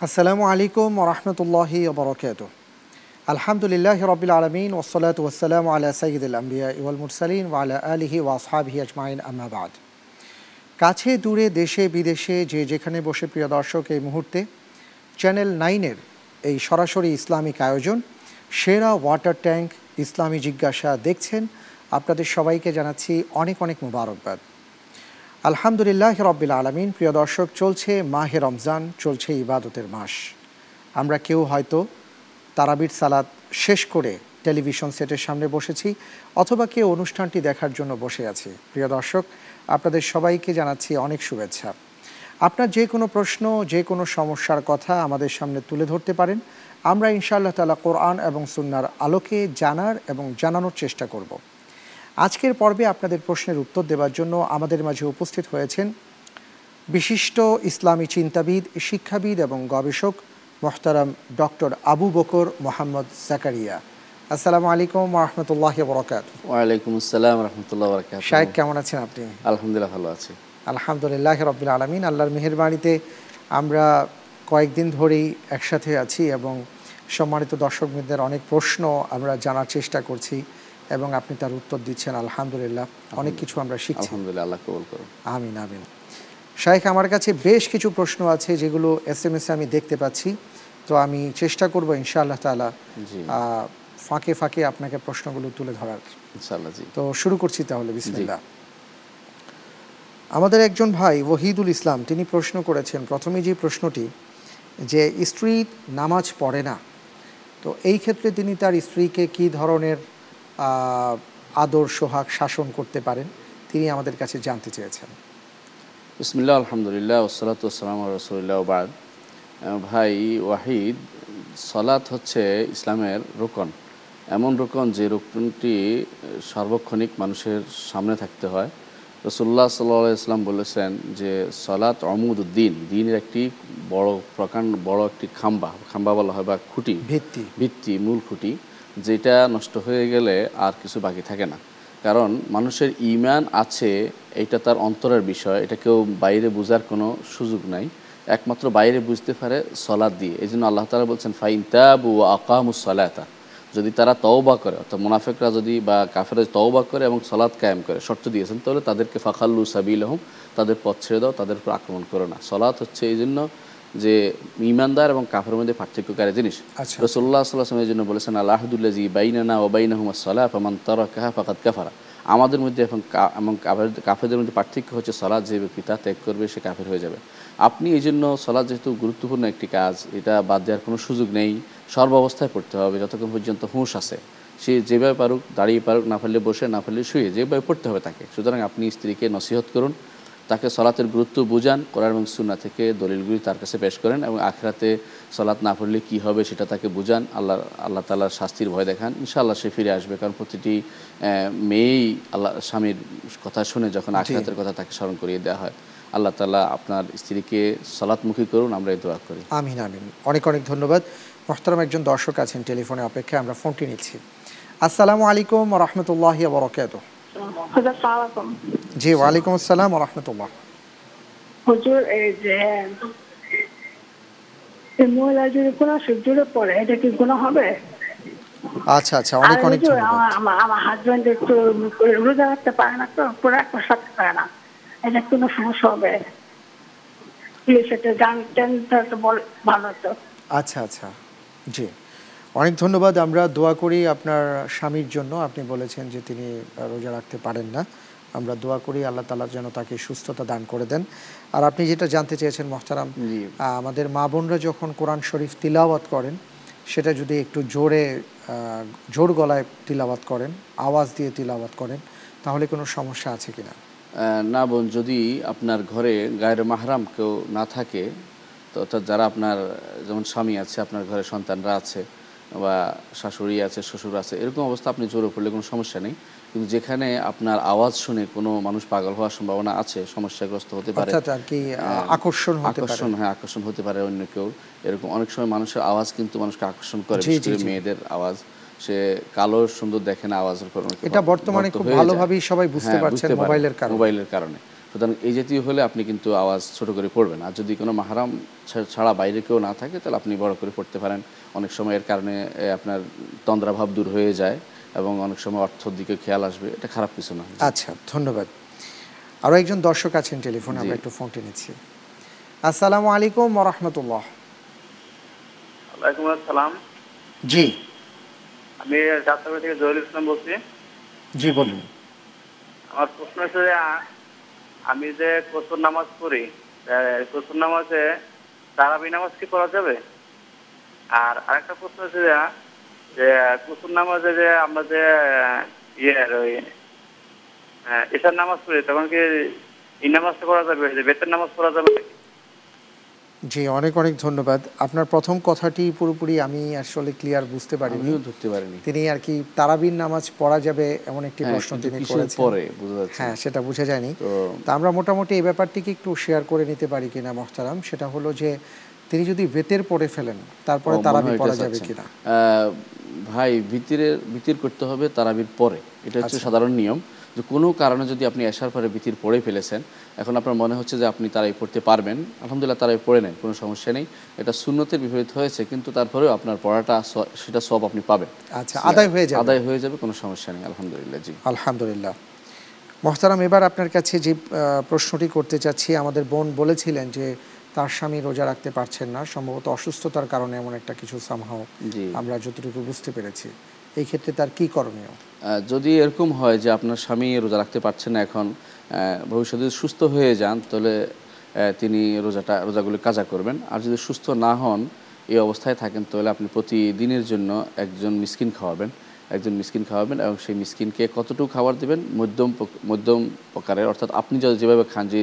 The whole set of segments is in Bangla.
আসসালামু আলাইকুম ওরহমতুল্লাহি ওবরকাত আলহামদুলিল্লাহ রবিল আলমিন ওসলাত ওসালাম আলা সঈদুল আম্বিয়া ইউল মুরসালিন ওয়ালা আলিহি ওয়াসহাবিহি আজমাইন আহমাবাদ কাছে দূরে দেশে বিদেশে যে যেখানে বসে প্রিয় দর্শক এই মুহূর্তে চ্যানেল নাইনের এই সরাসরি ইসলামিক আয়োজন, সেরা ওয়াটার ট্যাঙ্ক ইসলামী জিজ্ঞাসা দেখছেন। আপনাদের সবাইকে জানাচ্ছি অনেক অনেক মুবারকবাদ। আলহামদুলিল্লাহ রব্বিল আলমিন। প্রিয় দর্শক, চলছে মাহে রমজান, চলছে ইবাদতের মাস। আমরা কেউ হয়তো তারাবির সালাত শেষ করে টেলিভিশন সেটের সামনে বসেছি অথবা কেউ অনুষ্ঠানটি দেখার জন্য বসে আছি। প্রিয় দর্শক, আপনাদের সবাইকে জানাচ্ছি অনেক শুভেচ্ছা। আপনার যে কোনো প্রশ্ন, যে কোনো সমস্যার কথা আমাদের সামনে তুলে ধরতে পারেন। আমরা ইনশাআল্লাহ তালা কোরআন এবং সুন্নার আলোকে জানার এবং জানানোর চেষ্টা করব। আজকের পর্বে আপনাদের প্রশ্নের উত্তর দেওয়ার জন্য আমাদের মাঝে উপস্থিত হয়েছেন বিশিষ্ট ইসলামী চিন্তাবিদ শিক্ষাবিদ এবং গবেষক মোহতারাম ডক্টর আবু বকর মোহাম্মদ জাকারিয়া। আসসালামু আলাইকুম রহমতুল্লাহ বরকাত ওয়ালাইকুম আসসালাম রহমতুল্লাহ বরকাত শাহেক কেমন আছেন আপনি? আলহামদুলিল্লাহ ভালো আছি। আলহামদুলিল্লাহ রবিল আলমিন। আল্লাহর মেহেরবাণীতে আমরা কয়েকদিন ধরেই একসাথে আছি এবং সম্মানিত দর্শকবৃন্দের অনেক প্রশ্ন আমরা জানার চেষ্টা করছি। এবং আপনি তার উত্তর দিচ্ছেন আলহামদুলিল্লাহ। অনেক কিছু আমরা শিখছি। আলহামদুলিল্লাহ আল্লাহ কবুল করুন আমিন আমিন। শাহেখ আমার কাছে বেশ কিছু প্রশ্ন আছে যেগুলো এস এম এসে আমি দেখতে পাচ্ছি। তো আমি চেষ্টা করব ইনশাআল্লাহ তালা ফাঁকে ফাঁকে আপনাকে প্রশ্নগুলো তুলে ধরার। তো শুরু করছি তাহলে বিসমিল্লাহ। আমাদের একজন ভাই ওহিদুল ইসলাম তিনি প্রশ্ন করেছেন প্রথমে যে প্রশ্নটি যে স্ত্রী নামাজ পড়ে না তো এই ক্ষেত্রে তিনি তার স্ত্রীকে কি ধরনের আদর সোহাগ শাসন করতে পারেন তিনি আমাদের কাছে জানতে চেয়েছেন। বিসমিল্লাহ আলহামদুলিল্লাহ ওসলাত ওসালাম রসুলিল্লাহ বাদ। ভাই ওয়াহিদ সলাত হচ্ছে ইসলামের রোকন। এমন রোকন যে রোকনটি সার্বক্ষণিক মানুষের সামনে থাকতে হয়। রসুল্লাহ সাল্লাহ ইসলাম বলেছেন যে সলাত অমুদ উদ্দিন দিনের একটি বড় প্রকাণ্ড বড় একটি খাম্বা খাম্বা বলা হয় বা খুঁটি। ভিত্তি। ভিত্তি মূল খুঁটি। যেটা নষ্ট হয়ে গেলে আর কিছু বাকি থাকে না। কারণ মানুষের ইমান আছে, এটা তার অন্তরের বিষয়, এটা কেউ বাইরে বোঝার কোনো সুযোগ নাই। একমাত্র বাইরে বুঝতে পারে সলাদ দিয়ে। এই জন্য আল্লাহ তালা বলছেন, ফাইন তাবু আকামুস সলাতা। যদি তারা তওবা করে, অর্থাৎ মুনাফেকরা যদি বা কাফেরা তওবা করে এবং সলাদ কায়েম করে, শর্ত দিয়েছেন, তাহলে তাদেরকে ফাখাল্লু সাবিল হম তাদের পথ ছেড়ে দাও, তাদের উপর আক্রমণ করো না। সলাৎ হচ্ছে এই জন্য যে ইমানদার এবং কাফের মধ্যে পার্থক্যকারী জিনিস। আচ্ছা। রসুল্লাহ সাল্লাহামের জন্য বলেছেন আল্লাহদুল্লাজি বাইনানা ও বাইনাহুমা সলাহ ফামান তারা কাহা ফাকাত কাফারা। আমাদের মধ্যে এখন এবং কাফের- কাফেরদের মধ্যে পার্থক্য হচ্ছে সলাদ যে ব্যক্তি তা ত্যাগ করবে সে কাফের হয়ে যাবে। আপনি এই জন্য সলাদ যেহেতু গুরুত্বপূর্ণ একটি কাজ এটা বাদ দেওয়ার কোনো সুযোগ নেই। সর্বাবস্থায় পড়তে হবে যতক্ষণ পর্যন্ত হুঁশ আছে। সে যেভাবে পারুক দাঁড়িয়ে পারুক না পারলে বসে না পারলে শুয়ে যেভাবে পড়তে হবে তাকে। সুতরাং আপনি স্ত্রীকে নসিহত করুন। তাকে সলাতের গুরুত্ব বুঝান কোরআন এবং সুন্না থেকে দলিলগুলি তার কাছে পেশ করেন এবং আখরাতে সলাৎ না পড়লে কী হবে সেটা তাকে বুঝান। আল্লাহ আল্লাহ তালার শাস্তির ভয় দেখান। ইনশাআল্লাহ সে ফিরে আসবে কারণ প্রতিটি মেয়েই আল্লাহ স্বামীর কথা শুনে যখন আখরাতের কথা তাকে স্মরণ করিয়ে দেওয়া হয় আল্লাহ তালা আপনার স্ত্রীকে সলাৎমুখী করুন আমরা এই দোয়া করি। আমিন আমিন। অনেক অনেক ধন্যবাদ। মোহতারাম একজন দর্শক আছেন টেলিফোনে অপেক্ষায় আমরা ফোনটি নিচ্ছি। আসসালামু আলাইকুম রহমতুল্লাহ বরকাত জি ওয়ালাইকুম আসসালাম রহমতুল্লাহ। হুজুর এই যে মহিলা যদি কোনো জুড়ে পড়ে এটা কি গুণ হবে? আচ্ছা আচ্ছা অনেক অনেক আমার আমার- হাজবেন্ড একটু রোজা রাখতে পারে না তো পুরো এক মাস রাখতে পারে না। এটা কোনো সমস্যা হবে? প্লিজ এটা জানতেন ভালো হতো। আচ্ছা আচ্ছা জি। অনেক ধন্যবাদ। আমরা দোয়া করি আপনার স্বামীর জন্য। আপনি বলেছেন যে তিনি রোজা রাখতে পারেন না। আমরা দোয়া করি আল্লাহ তালা যেন তাকে সুস্থতা দান করে দেন। আর আপনি যেটা জানতে চেয়েছেন মোহতারাম আমাদের মা বোনরা যখন কোরআন শরীফ তিলাওয়াত করেন সেটা যদি একটু জোরে জোর গলায় তিলাওয়াত করেন আওয়াজ দিয়ে তিলাওয়াত করেন তাহলে কোনো সমস্যা আছে কি না না বোন যদি আপনার ঘরে গায়ের মাহরাম কেউ না থাকে তো অর্থাৎ যারা আপনার যেমন স্বামী আছে আপনার ঘরে সন্তানরা আছে বা শাশুড়ি আছে শ্বশুর আছে এরকম অবস্থা আপনি জোরে পড়লে কোনো সমস্যা নেই। কিন্তু যেখানে আপনার আওয়াজ শুনে কোনো মানুষ পাগল হওয়ার সম্ভাবনা আছে সমস্যাগ্রস্ত হতে পারে। আহ, আকর্ষণ হতে পারে। আকর্ষণ হ্যাঁ আকর্ষণ হতে পারে অন্য কেউ। এরকম অনেক সময় মানুষের আওয়াজ কিন্তু মানুষকে আকর্ষণ করে। মেয়েদের আওয়াজ। সে কালো সুন্দর দেখে না আওয়াজের কারণে এটা বর্তমানে খুব ভালোভাবেই সবাই বুঝতে হ্যাঁ, পারছেন মোবাইলের কারণে। মোবাইলের কারণে। সুতরাং এই জাতীয় হলে আপনি কিন্তু আওয়াজ ছোট করে পড়বেন। আর যদি কোনো মাহারাম ছা- ছাড়া বাইরে কেউ না থাকে তাহলে আপনি বড় করে পড়তে পারেন। অনেক সময় এর কারণে আপনার তন্দ্রাভাব দূর হয়ে যায় এবং অনেক সময় অর্থর দিকে খেয়াল আসবে। এটা খারাপ কিছু না। আচ্ছা ধন্যবাদ। আরও একজন দর্শক আছেন টেলিফোনে আমরা একটু ফোনটি নিচ্ছি। আসসালামু আলাইকুম রহমতুল্লাহ। ওয়ালাইকুম আসসালাম। জি। আমি যাত্রাবাড়ি থেকে জহির ইসলাম বলছি। জি বলুন। আমার প্রশ্ন হচ্ছে আমি যে কসুর নামাজ পড়ি কসুর নামাজে তারাবি নামাজ কি পড়া যাবে আর আরেকটা প্রশ্ন আছে যে কসুর নামাজে যে আমরা যে ইয়ে ওই ঈশার নামাজ পড়ি, তখন কি এই নামাজটা পড়া যাবে বেতের নামাজ পড়া যাবে? জি অনেক অনেক ধন্যবাদ। আপনার প্রথম কথাটি পুরোপুরি আমি আসলে ক্লিয়ার বুঝতে পারিনি। ধরতে পারিনি। তিনি আর কি তারাবির নামাজ পড়া যাবে এমন একটি হ্যাঁ, প্রশ্ন তিনি করেছেন। পরে হ্যাঁ সেটা বুঝে যায়নি। তো- আমরা মোটামুটি এই ব্যাপারটিকে একটু শেয়ার করে নিতে পারি কিনা মহতারাম? সেটা হলো যে তিনি যদি বেতের পড়ে ফেলেন তারপরে তারাবি পড়া যাবে কিনা? ভাই ভিতিরের ভিতির করতে হবে তারাবির পরে। এটা হচ্ছে আচ্ছা। সাধারণ নিয়ম। যে কোনো কারণে যদি আপনি আসার পরে ভিতির পড়ে ফেলেছেন এখন আপনার মনে হচ্ছে যে আপনি তারাই পড়তে পারবেন। আলহামদুলিল্লাহ তারাই পড়ে নেন কোনো সমস্যা নেই। এটা শূন্যতের বিপরীত হয়েছে কিন্তু তারপরেও আপনার পড়াটা সেটা সব আপনি পাবেন। আচ্ছা আদায় হয়ে যাবে। আদায় হয়ে যাবে কোনো সমস্যা নেই আলহামদুলিল্লাহ জি। আলহামদুলিল্লাহ। মহতারাম এবার আপনার কাছে যে প্রশ্নটি করতে চাচ্ছি আমাদের বোন বলেছিলেন যে তার স্বামী রোজা রাখতে পারছেন না সম্ভবত অসুস্থতার কারণে এমন একটা কিছু সামহাও আমরা যতটুকু বুঝতে পেরেছি। এই ক্ষেত্রে তার কি করণীয়? যদি এরকম হয় যে আপনার স্বামী রোজা রাখতে পারছেন না এখন ভবিষ্যতে সুস্থ হয়ে যান, তাহলে তিনি রোজাটা, রোজাগুলি কাজা করবেন। আর যদি সুস্থ না হন, এই অবস্থায় থাকেন, তাহলে আপনি প্রতিদিনের জন্য একজন মিসকিন খাওয়াবেন। একজন মিসকিন খাওয়াবেন এবং সেই মিসকিনকে কতটুকু খাবার দিবেন? মধ্যম মধ্যম প্রকারের। অর্থাৎ আপনি যেভাবে খান, যে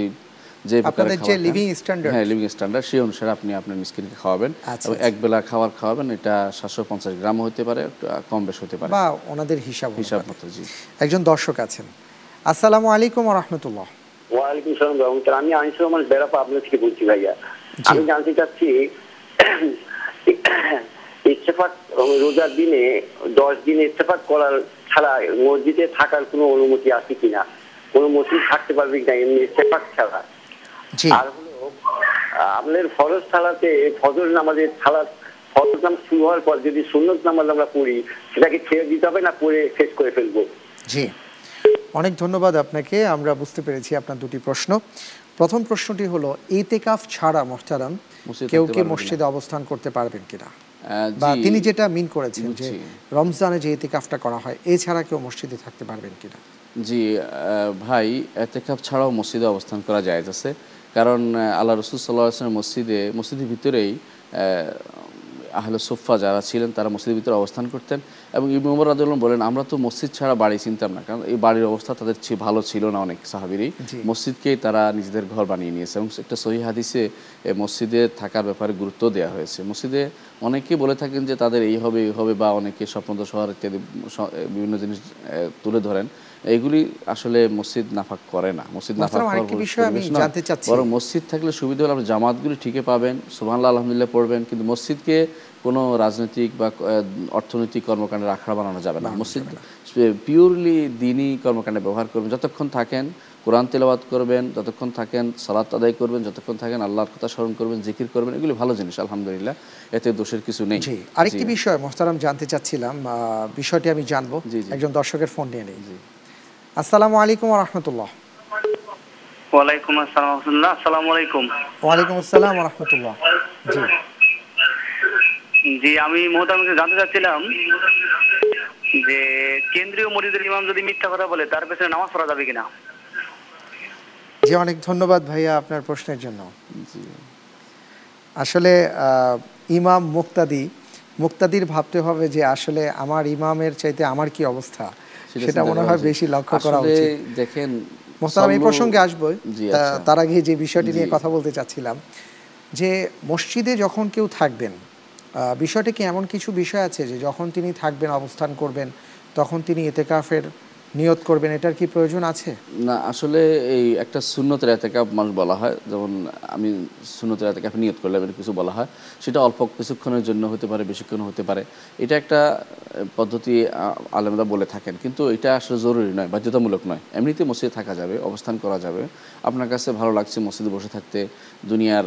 যে আপনাদের যে খাবার খান, হ্যাঁ লিভিং স্ট্যান্ডার্ড সেই অনুসারে আপনি আপনার মিসকিনকে খাওয়াবেন। আচ্ছা, এবং আচ্ছা। এক বেলা খাবার খাওয়াবেন এটা সাতশো পঞ্চাশ গ্রাম হতে পারে কম বেশ হতে পারে। বা ওনাদের হিসাব হিসাব মতো জি। একজন দর্শক আছেন। আসসালামু আলাইকুম রহমতুল্লাহ। ওয়ালাইকুম সালাম রহমতুল্লাহ। আমি আনিসুর রহমান বেড়া পাবনা থেকে বলছি ভাইয়া। আমি জানতে চাচ্ছি ইত্তেফাক রোজার দিনে দশ দিন ইত্তেফাক করার ছাড়া মসজিদে থাকার কোনো অনুমতি আছে কিনা? কোনো মসজিদ থাকতে পারবে কিনা? এমনি ইত্তেফাক ছাড়া। আর হলো ফরজ থালাতে ফজর নামাজের থালা ফরজ নামাজ শুরু হওয়ার পর যদি সুন্নত নামাজ আমরা পড়ি সেটাকে ছেড়ে দিতে হবে না পড়ে শেষ করে ফেলব। জি। অনেক ধন্যবাদ আপনাকে আমরা বুঝতে পেরেছি আপনার দুটি প্রশ্ন। প্রথম প্রশ্নটি হলো ইতেকাফ ছাড়া মোহতারাম কেউ কি মসজিদে অবস্থান করতে পারবেন কিনা? বা তিনি যেটা মিন করেছেন যে। রমজানে যে ইতিকাফটা করা হয় এছাড়া কেউ মসজিদে থাকতে পারবেন কিনা? জি আহ, ভাই এতেকাপ ছাড়াও মসজিদে অবস্থান করা যায় আছে। কারণ আল্লাহ রসুল সাল্লাহ আসলামের মসজিদে মসজিদের ভিতরেই আহলে সোফা যারা ছিলেন তারা মসজিদের ভিতরে অবস্থান করতেন এবং ইবনে উমর রাদিয়াল্লাহু বলেন আমরা তো মসজিদ ছাড়া বাড়ি চিনতাম না। কারণ এই বাড়ির অবস্থা তাদের ভালো ছিল না অনেক সাহাবিরই। মসজিদকেই তারা নিজেদের ঘর বানিয়ে নিয়েছে এবং একটা সহি হাদিসে মসজিদে থাকার ব্যাপারে গুরুত্ব দেওয়া হয়েছে। মসজিদে অনেকেই বলে থাকেন যে তাদের এই হবে এই হবে বা অনেকে স্বপ্ন শহর ইত্যাদি বিভিন্ন জিনিস তুলে ধরেন। এগুলি আসলে মসজিদ নাফাক করে না। মসজিদ নাফাক। বরং মসজিদ থাকলে সুবিধা হলে আপনি জামাতগুলি ঠিকই পাবেন সুবহানাল্লাহ আলহামদুলিল্লাহ পড়বেন কিন্তু মসজিদকে কোনো রাজনৈতিক বা অর্থনৈতিক কর্মকাণ্ডের আখড়া বানানো যাবে না। মসজিদ পিওরলি দিনই কর্মকাণ্ডে ব্যবহার করবেন। যতক্ষণ থাকেন কোরআন তেলাওয়াত করবেন যতক্ষণ থাকেন সালাত আদায় করবেন যতক্ষণ থাকেন আল্লাহর কথা স্মরণ করবেন জিকির করবেন এগুলি ভালো জিনিস আলহামদুলিল্লাহ। এতে দোষের কিছু নেই। জি আরেকটি বিষয় মোহতারাম জানতে চাচ্ছিলাম বিষয়টি আমি জানব। একজন দর্শকের ফোন নিয়ে নেই। আসসালামু আলাইকুম রহমতুল্লাহ। ওয়ালাইকুম আসসালাম রহমতুল্লাহ। আসসালামু আলাইকুম। ওয়ালাইকুম আসসালাম রহমতুল্লাহ। জি। জি আমি মোহতামকে জানতে চাচ্ছিলাম যে কেন্দ্রীয় মসজিদের ইমাম যদি মিথ্যা কথা বলে তার পেছনে নামাজ পড়া যাবে কিনা? জি অনেক ধন্যবাদ ভাইয়া আপনার প্রশ্নের জন্য। জি। আসলে ইমাম মুক্তাদি মুক্তাদির ভাবতে হবে যে আসলে আমার ইমামের চাইতে আমার কি অবস্থা? সেটা মনে হয় বেশি লক্ষ্য করা উচিত। দেখেন মোস্তারাম এই প্রসঙ্গে আসব। আচ্ছা। তার আগে যে বিষয়টি নিয়ে কথা বলতে চাচ্ছিলাম যে মসজিদে যখন কেউ থাকবেন বিষয়টা কি এমন কিছু বিষয় আছে যে যখন তিনি থাকবেন অবস্থান করবেন তখন তিনি এতেকাফের নিয়ত করবেন এটার কি প্রয়োজন আছে? না আসলে এই একটা শূন্যতের এতেকাপ মানুষ বলা হয় যেমন আমি শূন্যতের এতেকাপ নিয়ত করলে এর কিছু বলা হয় সেটা অল্প কিছুক্ষণের জন্য হতে পারে বেশিক্ষণ হতে পারে। এটা একটা পদ্ধতি আহ, আলেমরা বলে থাকেন কিন্তু এটা আসলে জরুরি নয় বাধ্যতামূলক নয়। এমনিতে মসজিদে থাকা যাবে অবস্থান করা যাবে। আপনার কাছে ভালো লাগছে মসজিদে বসে থাকতে দুনিয়ার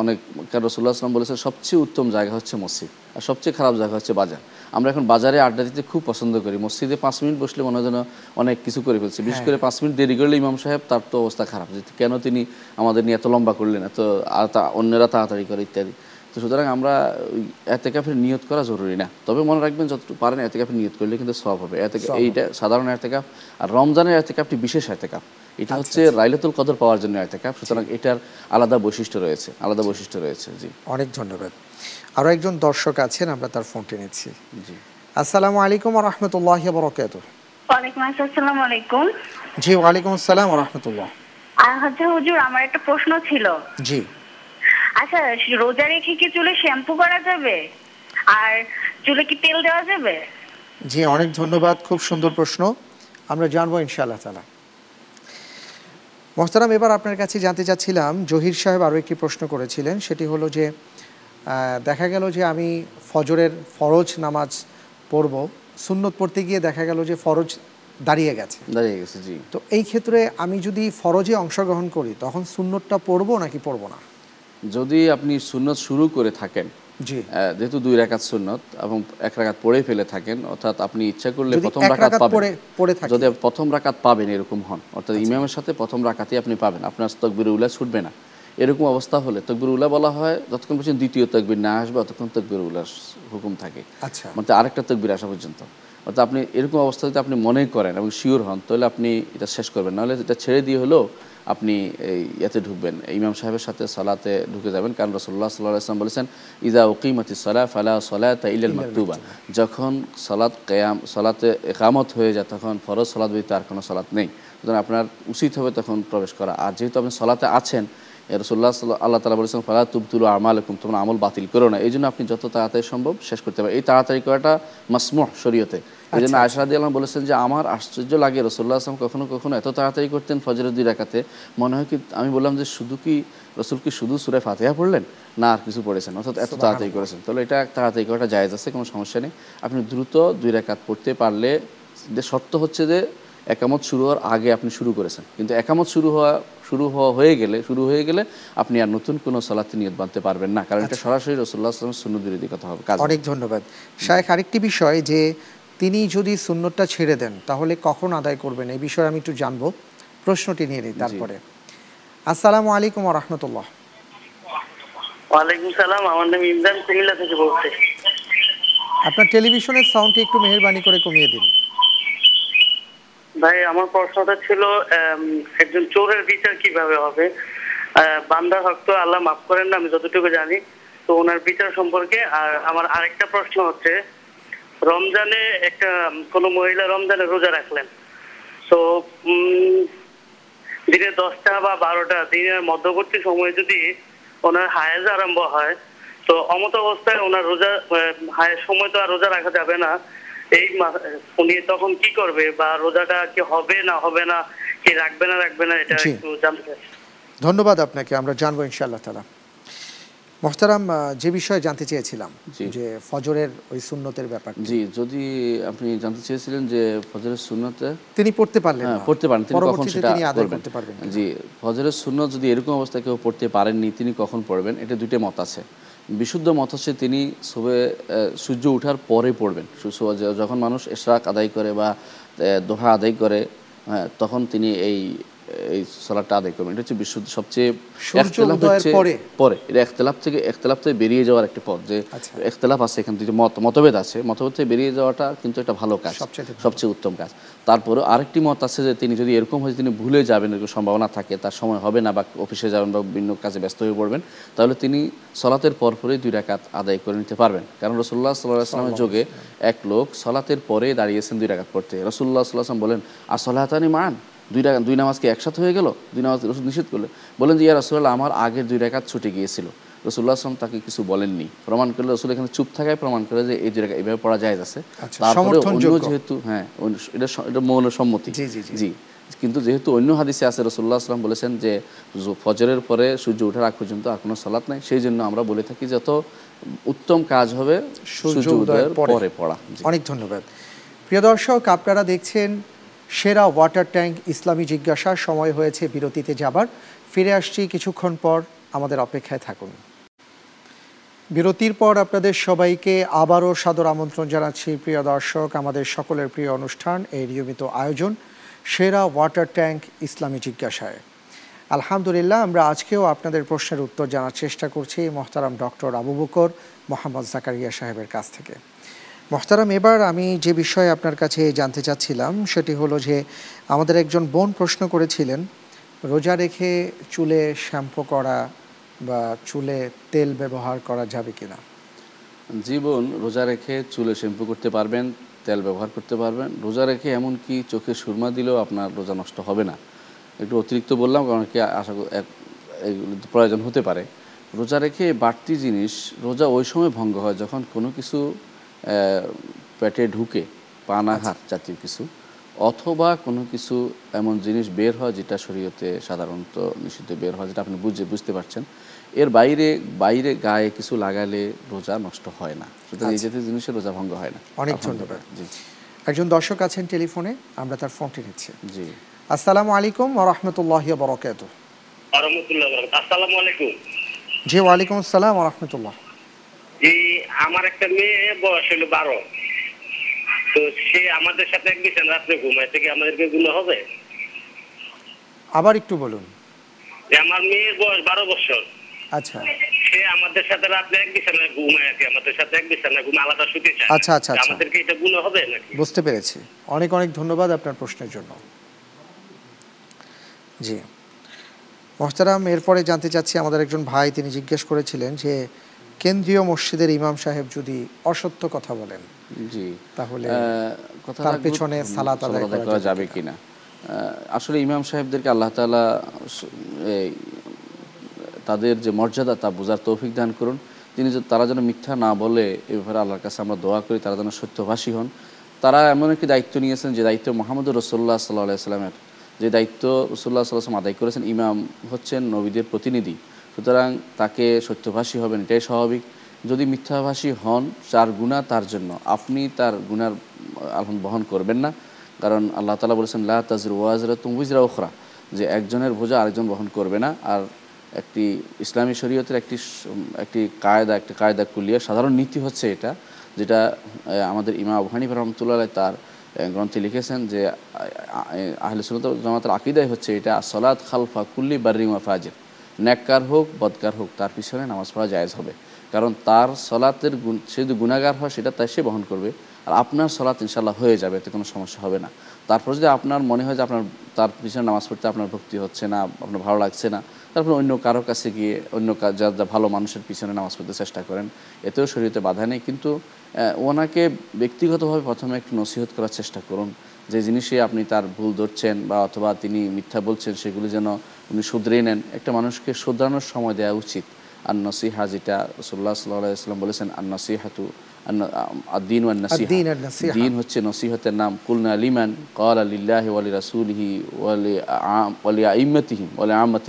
অনেক কারণ রসুল্লাহ আসলাম বলেছেন সবচেয়ে উত্তম জায়গা হচ্ছে মসজিদ আর সবচেয়ে খারাপ জায়গা হচ্ছে বাজার। আমরা এখন বাজারে আড্ডা দিতে খুব পছন্দ করি মসজিদে পাঁচ মিনিট বসলে মনে হয় যেন অনেক কিছু করে ফেলছে। বিশেষ করে পাঁচ মিনিট দেরি করলে ইমাম সাহেব তার তো অবস্থা খারাপ যে কেন তিনি আমাদের নিয়ে এত লম্বা করলেন এত অন্যরা তাড়াতাড়ি করে ইত্যাদি। তো সুতরাং আমরা ওই এতেকাফের নিয়ত করা জরুরি না। তবে মনে রাখবেন যতটুকু পারেন এতেকাফের নিয়ত করলে কিন্তু সব হবে। এতে এইটা সাধারণ এতেকাফ আর রমজানের এতেকাফটি বিশেষ এতেকাফ। এটা হচ্ছে রাইলাতুল কদর পাওয়ার জন্য এতেকাফ। সুতরাং এটার আলাদা বৈশিষ্ট্য রয়েছে আলাদা বৈশিষ্ট্য রয়েছে জি। অনেক ধন্যবাদ। আরও একজন দর্শক আছেন আমরা তার ফোনটি নিচ্ছি। জি। আসসালামু আলাইকুম রহমতুল্লাহ বরকাত ওয়ালাইকুম আসসালাম আলাইকুম। জি ওয়ালাইকুম আসসালাম রহমতুল্লাহ। হচ্ছে হুজুর আমার একটা প্রশ্ন ছিল। জি। আচ্ছা রোজা রেখে কি চুলে শ্যাম্পু করা যাবে? আর চুলে কি তেল দেওয়া যাবে? জি অনেক ধন্যবাদ খুব সুন্দর প্রশ্ন। আমরা জানব ইনশাআল্লাহ তালা মোহতারাম এবার আপনার কাছে জানতে চাচ্ছিলাম জহির সাহেব আরও একটি প্রশ্ন করেছিলেন সেটি হলো যে আহ, দেখা গেল যে আমি ফজরের ফরজ নামাজ পড়ব। সুন্নত পড়তে গিয়ে দেখা গেল যে ফরজ দাঁড়িয়ে গেছে। দাঁড়িয়ে গেছে জি। তো এই ক্ষেত্রে আমি যদি ফরজে অংশগ্রহণ করি তখন সুন্নতটা পড়ব নাকি পড়ব না? যদি আপনি সুন্নত শুরু করে থাকেন জি। যেহেতু দুই রাকাত সুন্নত এবং এক রাকাত পড়ে ফেলে থাকেন অর্থাৎ আপনি ইচ্ছা করলে প্রথম রাকাত রাকাত পাবেন। যদি প্রথম রাকাত পাবেন এরকম হন অর্থাৎ ইমামের সাথে প্রথম রাকাতই আপনি পাবেন। আপনার তকবির উল্লাহ ছুটবে না। এরকম অবস্থা হলে তকবির উল্লাহ বলা হয় যতক্ষণ পর্যন্ত দ্বিতীয় তকবির না আসবে ততক্ষণ তকবির উল্লাহ হুকুম থাকে। আচ্ছা। মানে আরেকটা তকবির আসা পর্যন্ত। অর্থাৎ আপনি এরকম অবস্থা যদি আপনি মনে করেন এবং শিওর হন তাহলে আপনি এটা শেষ করবেন। নাহলে এটা ছেড়ে দিয়ে হলেও আপনি ইয়াতে ঢুকবেন। ইমাম সাহেবের সাথে সালাতে ঢুকে যাবেন। কারণ রসল্লাহ সাল্লাহ আসলাম বলেছেন ইদা উকিমতি সলা ফালা সলাত ইলাল মাকতুবা। যখন সলাৎ কেয়াম সলাতে একামত হয়ে যায় তখন ফরজ সলাৎ ব্যতীত আর কোনো সলাৎ নেই। সুতরাং আপনার উচিত হবে তখন প্রবেশ করা। আর যেহেতু আপনি সলাতে আছেন রসুল্লাহ আল্লাহ তালা বলেছেন ফালা তুবতুল আমাল হুকুম তোমরা আমল বাতিল করো না। এই জন্য আপনি যত তাড়াতাড়ি সম্ভব শেষ করতে পারেন। এই তাড়াতাড়ি করাটা মাসমুহ শরীয়তে। এই জন্য আয়সারাদি আল্লাহ বলেছেন যে আমার আশ্চর্য লাগে রসুল্লাহ আসলাম কখনো কখনো এত তাড়াতাড়ি করতেন ফজরের দুই রাকাতে। মনে হয় কি আমি বললাম যে শুধু কি রসুল কি শুধু সুরে ফাতেহা পড়লেন? না আর কিছু পড়েছেন অর্থাৎ এত তাড়াতাড়ি করেছেন। তাহলে এটা তাড়াতাড়ি করাটা জায়েজ আছে কোনো সমস্যা নেই। আপনি দ্রুত দুই রাকাত পড়তে পারলে যে শর্ত হচ্ছে যে একামত শুরু হওয়ার আগে আপনি শুরু করেছেন। কিন্তু একামত শুরু হওয়া শুরু হওয়া হয়ে গেলে শুরু হয়ে গেলে আপনি আর নতুন কোনো সালাতে নিয়ত বাঁধতে পারবেন না। কারণ এটা সরাসরি রসুল্লাহ আসলামের শূন্য বিরোধী কথা হবে কাজ। অনেক ধন্যবাদ। শায়েখ আরেকটি বিষয় যে তিনি যদি সুন্নতটা ছেড়ে দেন তাহলে কখন আদায় করবেন? এই বিষয়ে আমি একটু জানব। প্রশ্নটি নিয়ে নিই তারপরে। আসসালামু আলাইকুম রহমতুল্লাহ। ওয়ালাইকুম সালাম আমার নাম ইমরান কুমিল্লা থেকে বলছি। আপনার টেলিভিশনের সাউন্ডটি একটু মেহেরবানি করে কমিয়ে দিন। ভাই, আমার প্রশ্নটা ছিল একজন চোরের বিচার কীভাবে হবে? বান্দার হক তো আল্লাহ মাফ করেন না, আমি যতটুকু জানি। তো ওনার বিচার সম্পর্কে, আর আমার আরেকটা প্রশ্ন হচ্ছে, রমজানে একটা কোনো মহিলা রমজানে রোজা রাখলেন। তো দিনে দশটা বা বারোটা, দিনের মধ্যবর্তী সময়ে যদি ওনার হায়েজ আরম্ভ হয়, তো অমত অবস্থায় ওনার রোজা হায়েজ সময় তো আর রোজা রাখা যাবে না। এই উনি তখন কি করবে বা রোজাটা কি হবে না হবে না কি রাখবে না রাখবে না এটা একটু জানতে ধন্যবাদ আপনাকে আমরা জানব ইনশাআল্লাহ তালা মোহতারাম যে বিষয়ে জানতে চেয়েছিলাম যে ফজরের ওই সুন্নতের ব্যাপার জি যদি আপনি জানতে চেয়েছিলেন যে ফজরের শূন্যতে তিনি পড়তে পারলেন হ্যাঁ না। পড়তে পারেন তিনি কখন সেটা তিনি আদায় করতে পারবেন জি ফজরের সুন্নত যদি এরকম অবস্থায় কেউ পড়তে পারেননি তিনি কখন পড়বেন? এটা দুইটা মত আছে। বিশুদ্ধ মত হচ্ছে তিনি শুভে সূর্য ওঠার পরে পড়বেন। যখন মানুষ এশরাক আদায় করে বা দোহা আদায় করে হ্যাঁ, তখন তিনি এই এই আদায় করবেন। এটা হচ্ছে বিশুদ্ধ সবচেয়ে পরে? পরে। এটা একতলাপ থেকে একতলাপ থেকে বেরিয়ে যাওয়ার একটা পথ যে আচ্ছা। একতলাপ আছে এখান থেকে মত মতভেদ আছে। মতভেদ থেকে বেরিয়ে যাওয়াটা কিন্তু একটা ভালো কাজ সবচেয়ে উত্তম কাজ। তারপরে আরেকটি মত আছে যে তিনি যদি এরকম হয় তিনি ভুলে যাবেন এরকম সম্ভাবনা থাকে তার সময় হবে না বা অফিসে যাবেন বা বিভিন্ন কাজে ব্যস্ত হয়ে পড়বেন তাহলে তিনি সলাতের পরপরই দুই রাকাত আদায় করে নিতে পারবেন। কারণ রসুল্লাহ সাল্লাহ আসলামের যোগে এক লোক সলাতের পরে দাঁড়িয়েছেন দুই রাকাত পড়তে। রসুল্লাহ সাল্লাহ আসলাম বলেন আসলাতানি মান দুই রাকাত দুই নামাজ কি একসাথে হয়ে গেল? দুই নামাজ রসুল নিষেধ করলেন বলেন যে ইয়া রসুল্লাহ আমার আগের দুই রাকাত ছুটে গিয়েছিল। রসুল্লাহ আসলাম তাকে কিছু বলেননি। প্রমাণ করলে রসুল এখানে চুপ থাকায় প্রমাণ করে যে এই জায়গায় এইভাবে পড়া যায় আছে। আচ্ছা, তারপরে অন্য যেহেতু হ্যাঁ এটা এটা মৌল সম্মতি। জি, কিন্তু যেহেতু অন্য হাদিসে আছে রসুল্লাহ আসলাম বলেছেন যে ফজরের পরে সূর্য ওঠার আগ পর্যন্ত আর কোনো সালাত নাই। সেই জন্য আমরা বলে থাকি যত উত্তম কাজ হবে সূর্য উদয়ের পরে। পড়া। অনেক ধন্যবাদ। প্রিয় দর্শক আপনারা দেখছেন সেরা ওয়াটার ট্যাঙ্ক ইসলামী জিজ্ঞাসা সময় হয়েছে বিরতিতে যাবার। ফিরে আসছি কিছুক্ষণ পর, আমাদের অপেক্ষায় থাকুন। বিরতির পর আপনাদের সবাইকে আবারও সাদর আমন্ত্রণ জানাচ্ছি প্রিয় দর্শক, আমাদের সকলের প্রিয় অনুষ্ঠান, এই নিয়মিত আয়োজন, সেরা ওয়াটার ট্যাঙ্ক ইসলামী জিজ্ঞাসায়। আলহামদুলিল্লাহ, আমরা আজকেও আপনাদের প্রশ্নের উত্তর জানার চেষ্টা করছি, মহতারাম ডক্টর আবু বকর মোহাম্মদ জাকারিয়া সাহেবের কাছ থেকে। মহতারাম, এবার আমি যে বিষয়ে আপনার কাছে জানতে চাচ্ছিলাম, সেটি হলো যে আমাদের একজন বোন প্রশ্ন করেছিলেন, রোজা রেখে চুলে শ্যাম্পু করা বা চুলে তেল ব্যবহার করা যাবে কিনা? জীবন রোজা রেখে চুলে শ্যাম্পু করতে পারবেন, তেল ব্যবহার করতে পারবেন। রোজা রেখে এমনকি চোখে সুরমা দিলেও আপনার রোজা নষ্ট হবে না? একটু অতিরিক্ত বললাম, কারণ কি আশা প্রয়োজন হতে পারে। রোজা রেখে বাড়তি জিনিস রোজা ওই সময় ভঙ্গ হয় যখন কোনো কিছু পেটে ঢুকে পানাহার জাতীয় কিছু অথবা কোনো কিছু এমন জিনিস বের হয় যেটা শরীয়তে সাধারণত নিষিদ্ধ বের হয় যেটা আপনি বুঝে বুঝতে পারছেন এর বাইরে বাইরে গায়ে কিছু লাগালে রোজা নষ্ট হয় না। সুতরাং এই জাতীয় জিনিসের রোজা ভঙ্গ হয় না। অনেক ধন্যবাদ। জি। একজন দর্শক আছেন টেলিফোনে আমরা তার ফোনটি নিচ্ছি। জি। আসসালামু আলাইকুম রহমতুল্লাহ বরকাত রহমতুল্লাহ আসসালামু আলাইকুম। জি ওয়ালাইকুম আসসালাম রহমতুল্লাহ। এই আমার একটা মেয়ে বয়স হলো বারো। তো সে আমাদের সাথে এক বিছান রাত্রে ঘুমায় থেকে আমাদেরকে গুলো হবে? আবার একটু বলুন। যে আমার মেয়ের বয়স বারো বছর। আচ্ছা। সে আমাদের সাথে রাত্রে এক বিছানায় ঘুমায় আর কি আমাদের সাথে এক বিছানায় ঘুমে আলাদা শুতে চায়। আচ্ছা, আচ্ছা, আচ্ছা। আমাদেরকে এটা গুলো হবে নাকি? বুঝতে পেরেছি। অনেক অনেক ধন্যবাদ আপনার প্রশ্নের জন্য। জি। মোহতারাম এরপরে জানতে চাচ্ছি আমাদের একজন ভাই তিনি জিজ্ঞেস করেছিলেন যে কেন্দ্রীয় মসজিদের ইমাম সাহেব যদি অসত্য কথা বলেন জি। তাহলে তার পেছনে সালাত আদায় করা যাবে কিনা? আসলে ইমাম সাহেবদেরকে আল্লাহ তাআলা তাদের যে মর্যাদা তা বোঝার তৌফিক দান করুন। তিনি যে- তারা যেন মিথ্যা না বলে এ ব্যাপারে আল্লাহর কাছে আমরা দোয়া করি তারা যেন সত্যভাষী হন। তারা এমন একটি দায়িত্ব নিয়েছেন যে দায়িত্ব মোহাম্মদ রসোল্লা সাল্লাহ সাল্লামের যে দায়িত্ব রসুল্লাহ সাল্লাম আদায় করেছেন ইমাম হচ্ছেন নবীদের প্রতিনিধি। সুতরাং তাকে সত্যভাষী হবেন এটাই স্বাভাবিক। যদি মিথ্যাভাষী হন যার গুণা তার জন্য। আপনি তার গুণার আলহাম বহন করবেন না। কারণ আল্লাহ তালা বলেছেন লা তাজর ওয়াজরা তুমুজরা ওখরা যে একজনের বোঝা আরেকজন বহন করবে না। আর একটি ইসলামী শরীয়তের একটি একটি কায়দা একটি কায়দা কুলিয়া সাধারণ নীতি হচ্ছে এটা যেটা আমাদের ইমা আবু হানিফ রহমতুল্লাহ তার গ্রন্থে লিখেছেন যে আহ, আহ, আহলে সুনত জামাতের আকিদাই হচ্ছে এটা সলাৎ খালফা কুল্লি বার্রিমা ফাজির ন্যাক্কার হোক, বদকার হোক, তার পিছনে নামাজ পড়া জায়েজ হবে। কারণ তার সলাতের গুণ, সে যদি গুণাগার হয়, সেটা তাই সে বহন করবে। আর আপনার সলাত ইনশাল্লাহ হয়ে যাবে, এতে কোনো সমস্যা হবে না। তারপর যদি আপনার মনে হয় যে আপনার, তার পিছনে নামাজ পড়তে আপনার ভক্তি হচ্ছে না, আপনার ভালো লাগছে না, তারপর অন্য কারও কাছে গিয়ে, অন্য যা যা ভালো মানুষের পিছনে নামাজ পড়তে চেষ্টা করেন, এতেও শরীরে বাধা নেই। কিন্তু ওনাকে ব্যক্তিগতভাবে প্রথমে একটু নসিহত করার চেষ্টা করুন। যে জিনিসে আপনি তার ভুল ধরছেন বা অথবা তিনি মিথ্যা বলছেন, সেগুলি যেন উনি শুধরে নেন। একটা মানুষকে শুধরানোর সময় দেওয়া উচিত। আর নসিহা যেটা রসুল্লাহ সাল্লাম বলেছেন আর নসিহাতু আদিন ওয়ান নসিহা দিন হচ্ছে নসিহতের নাম। কুলনা আলিমান কল আলিল্লাহ ওয়ালি রাসুলহি ওয়ালি আম- ওয়ালি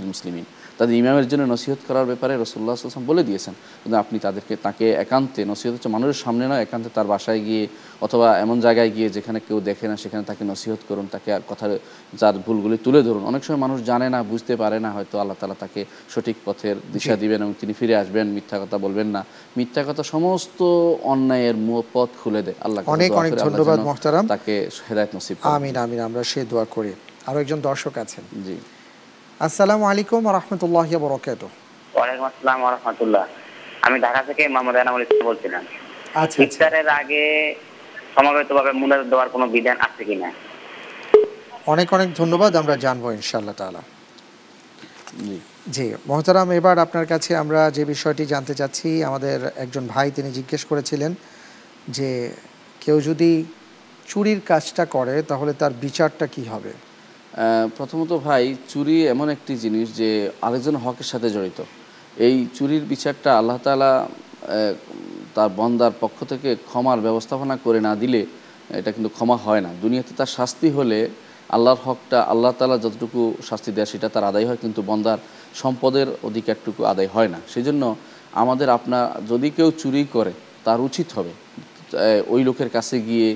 মুসলিমিন। তাদের ইমামের জন্য নসিহত করার ব্যাপারে রসুল্লাহ আসলাম বলে দিয়েছেন। কিন্তু আপনি তাদেরকে তাকে একান্তে নসিহত হচ্ছে মানুষের সামনে নয় একান্তে তার বাসায় গিয়ে অথবা এমন জায়গায় গিয়ে যেখানে কেউ দেখে না সেখানে তাকে নসিহত করুন তাকে কথা যার ভুলগুলি তুলে ধরুন। অনেক সময় মানুষ জানে না বুঝতে পারে না হয়তো আল্লাহ তালা তাকে সঠিক পথের দিশা দিবেন এবং তিনি ফিরে আসবেন মিথ্যা কথা বলবেন না। মিথ্যা কথা সমস্ত অন্যায়ের মু- পথ খুলে দেয় আল্লাহ অনেক অনেক ধন্যবাদ মোহতারাম। তাকে হেদায়ত নসিব আমিন আমিন আমরা সে দোয়া করি। আরও একজন দর্শক আছেন। জি। আসসালামু আলাইকুম রহমতুল্লাহ বরকাত ওয়ালাইকুম আসসালাম রহমতুল্লাহ। আমি ঢাকা থেকে মোহাম্মদ এনামুল ইসলাম বলছিলাম। আচ্ছা আচ্ছা। ইফতারের আগে সমাবেতভাবে মুনাজ দেওয়ার কোনো বিধান আছে কিনা অনেক অনেক ধন্যবাদ আমরা জানব ইনশাআল্লাহ তাআলা। জি জি মহতারাম এবার আপনার কাছে আমরা যে বিষয়টি জানতে চাচ্ছি আমাদের একজন ভাই তিনি জিজ্ঞেস করেছিলেন যে কেউ যদি চুরির কাজটা করে তাহলে তার বিচারটা কি হবে? প্রথমত ভাই, চুরি এমন একটি জিনিস যে আরেকজন হকের সাথে জড়িত। এই চুরির বিচারটা আল্লাহ তালা তার বন্দার পক্ষ থেকে ক্ষমার ব্যবস্থাপনা করে না দিলে এটা কিন্তু ক্ষমা হয় না। দুনিয়াতে তার শাস্তি হলে আল্লাহর হকটা আল্লাহ তালা যতটুকু শাস্তি দেয় সেটা তার আদায় হয়, কিন্তু বন্দার সম্পদের অধিকারটুকু আদায় হয় না। সেই জন্য আমাদের আপনার যদি কেউ চুরি করে, তার উচিত হবে ওই লোকের কাছে গিয়ে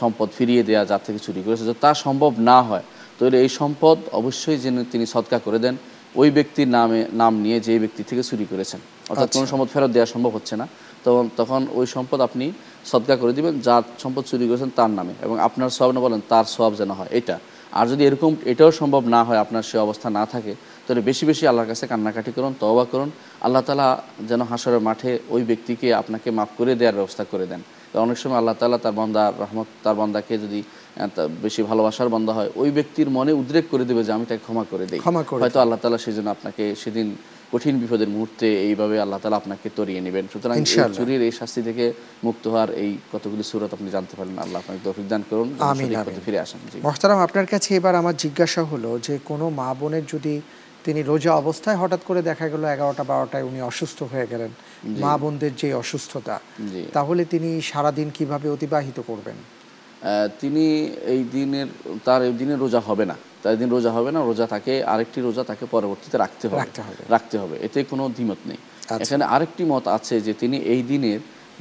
সম্পদ ফিরিয়ে দেওয়া যার থেকে চুরি করেছে। যদি তা সম্ভব না হয় তাহলে এই সম্পদ অবশ্যই যেন তিনি সৎকা করে দেন। ওই ব্যক্তির নামে নাম নিয়ে যে ব্যক্তি থেকে চুরি করেছেন অর্থাৎ কোনো সম্পদ ফেরত দেওয়া সম্ভব হচ্ছে না। তখন তখন ওই সম্পদ আপনি সৎকা করে দিবেন যার সম্পদ চুরি করেছেন তার নামে এবং আপনার সব না বলেন তার সব যেন হয় এটা। আর যদি এরকম এটাও সম্ভব না হয় আপনার সে অবস্থা না থাকে তাহলে বেশি বেশি আল্লাহর কাছে কান্নাকাটি করুন তওবা করুন। আল্লাহ তালা যেন হাসরের মাঠে ওই ব্যক্তিকে আপনাকে মাফ করে দেওয়ার ব্যবস্থা করে দেন। অনেক সময় আল্লাহ তালা তার বন্দার রহমত তার বন্দাকে যদি বেশি ভালোবাসার বন্ধ হয়। ওই ব্যক্তির মনে উদ্রেক করে দেবে যে আমি তাকে ক্ষমা করে দিই। ক্ষমা করে হয়তো আল্লাহ তালা সেই জন্য আপনাকে সেদিন কঠিন বিপদের মুহূর্তে এইভাবে আল্লাহ তালা আপনাকে তরিয়ে নেবেন। সুতরাং চুরির এই শাস্তি থেকে মুক্ত হওয়ার এই কতগুলি সুরত আপনি জানতে পারেন আল্লাহ আপনাকে তৌফিক দান করুন। ফিরে আসেন। মোহতারাম আপনার কাছে এবার আমার জিজ্ঞাসা হলো যে কোনো মা বোনের যদি তিনি রোজা অবস্থায় হঠাৎ করে দেখা গেল এগারোটা বারোটায় উনি অসুস্থ হয়ে গেলেন মা বোনদের যে অসুস্থতা তাহলে তিনি সারাদিন কীভাবে অতিবাহিত করবেন? তিনি এই দিনের তার এই দিনে রোজা হবে না। তার দিন রোজা হবে না রোজা তাকে আরেকটি রোজা তাকে পরবর্তীতে রাখতে হবে। রাখতে হবে। এতে কোনো দ্বিমত নেই। আচ্ছা। এখানে আরেকটি মত আছে যে তিনি এই দিনের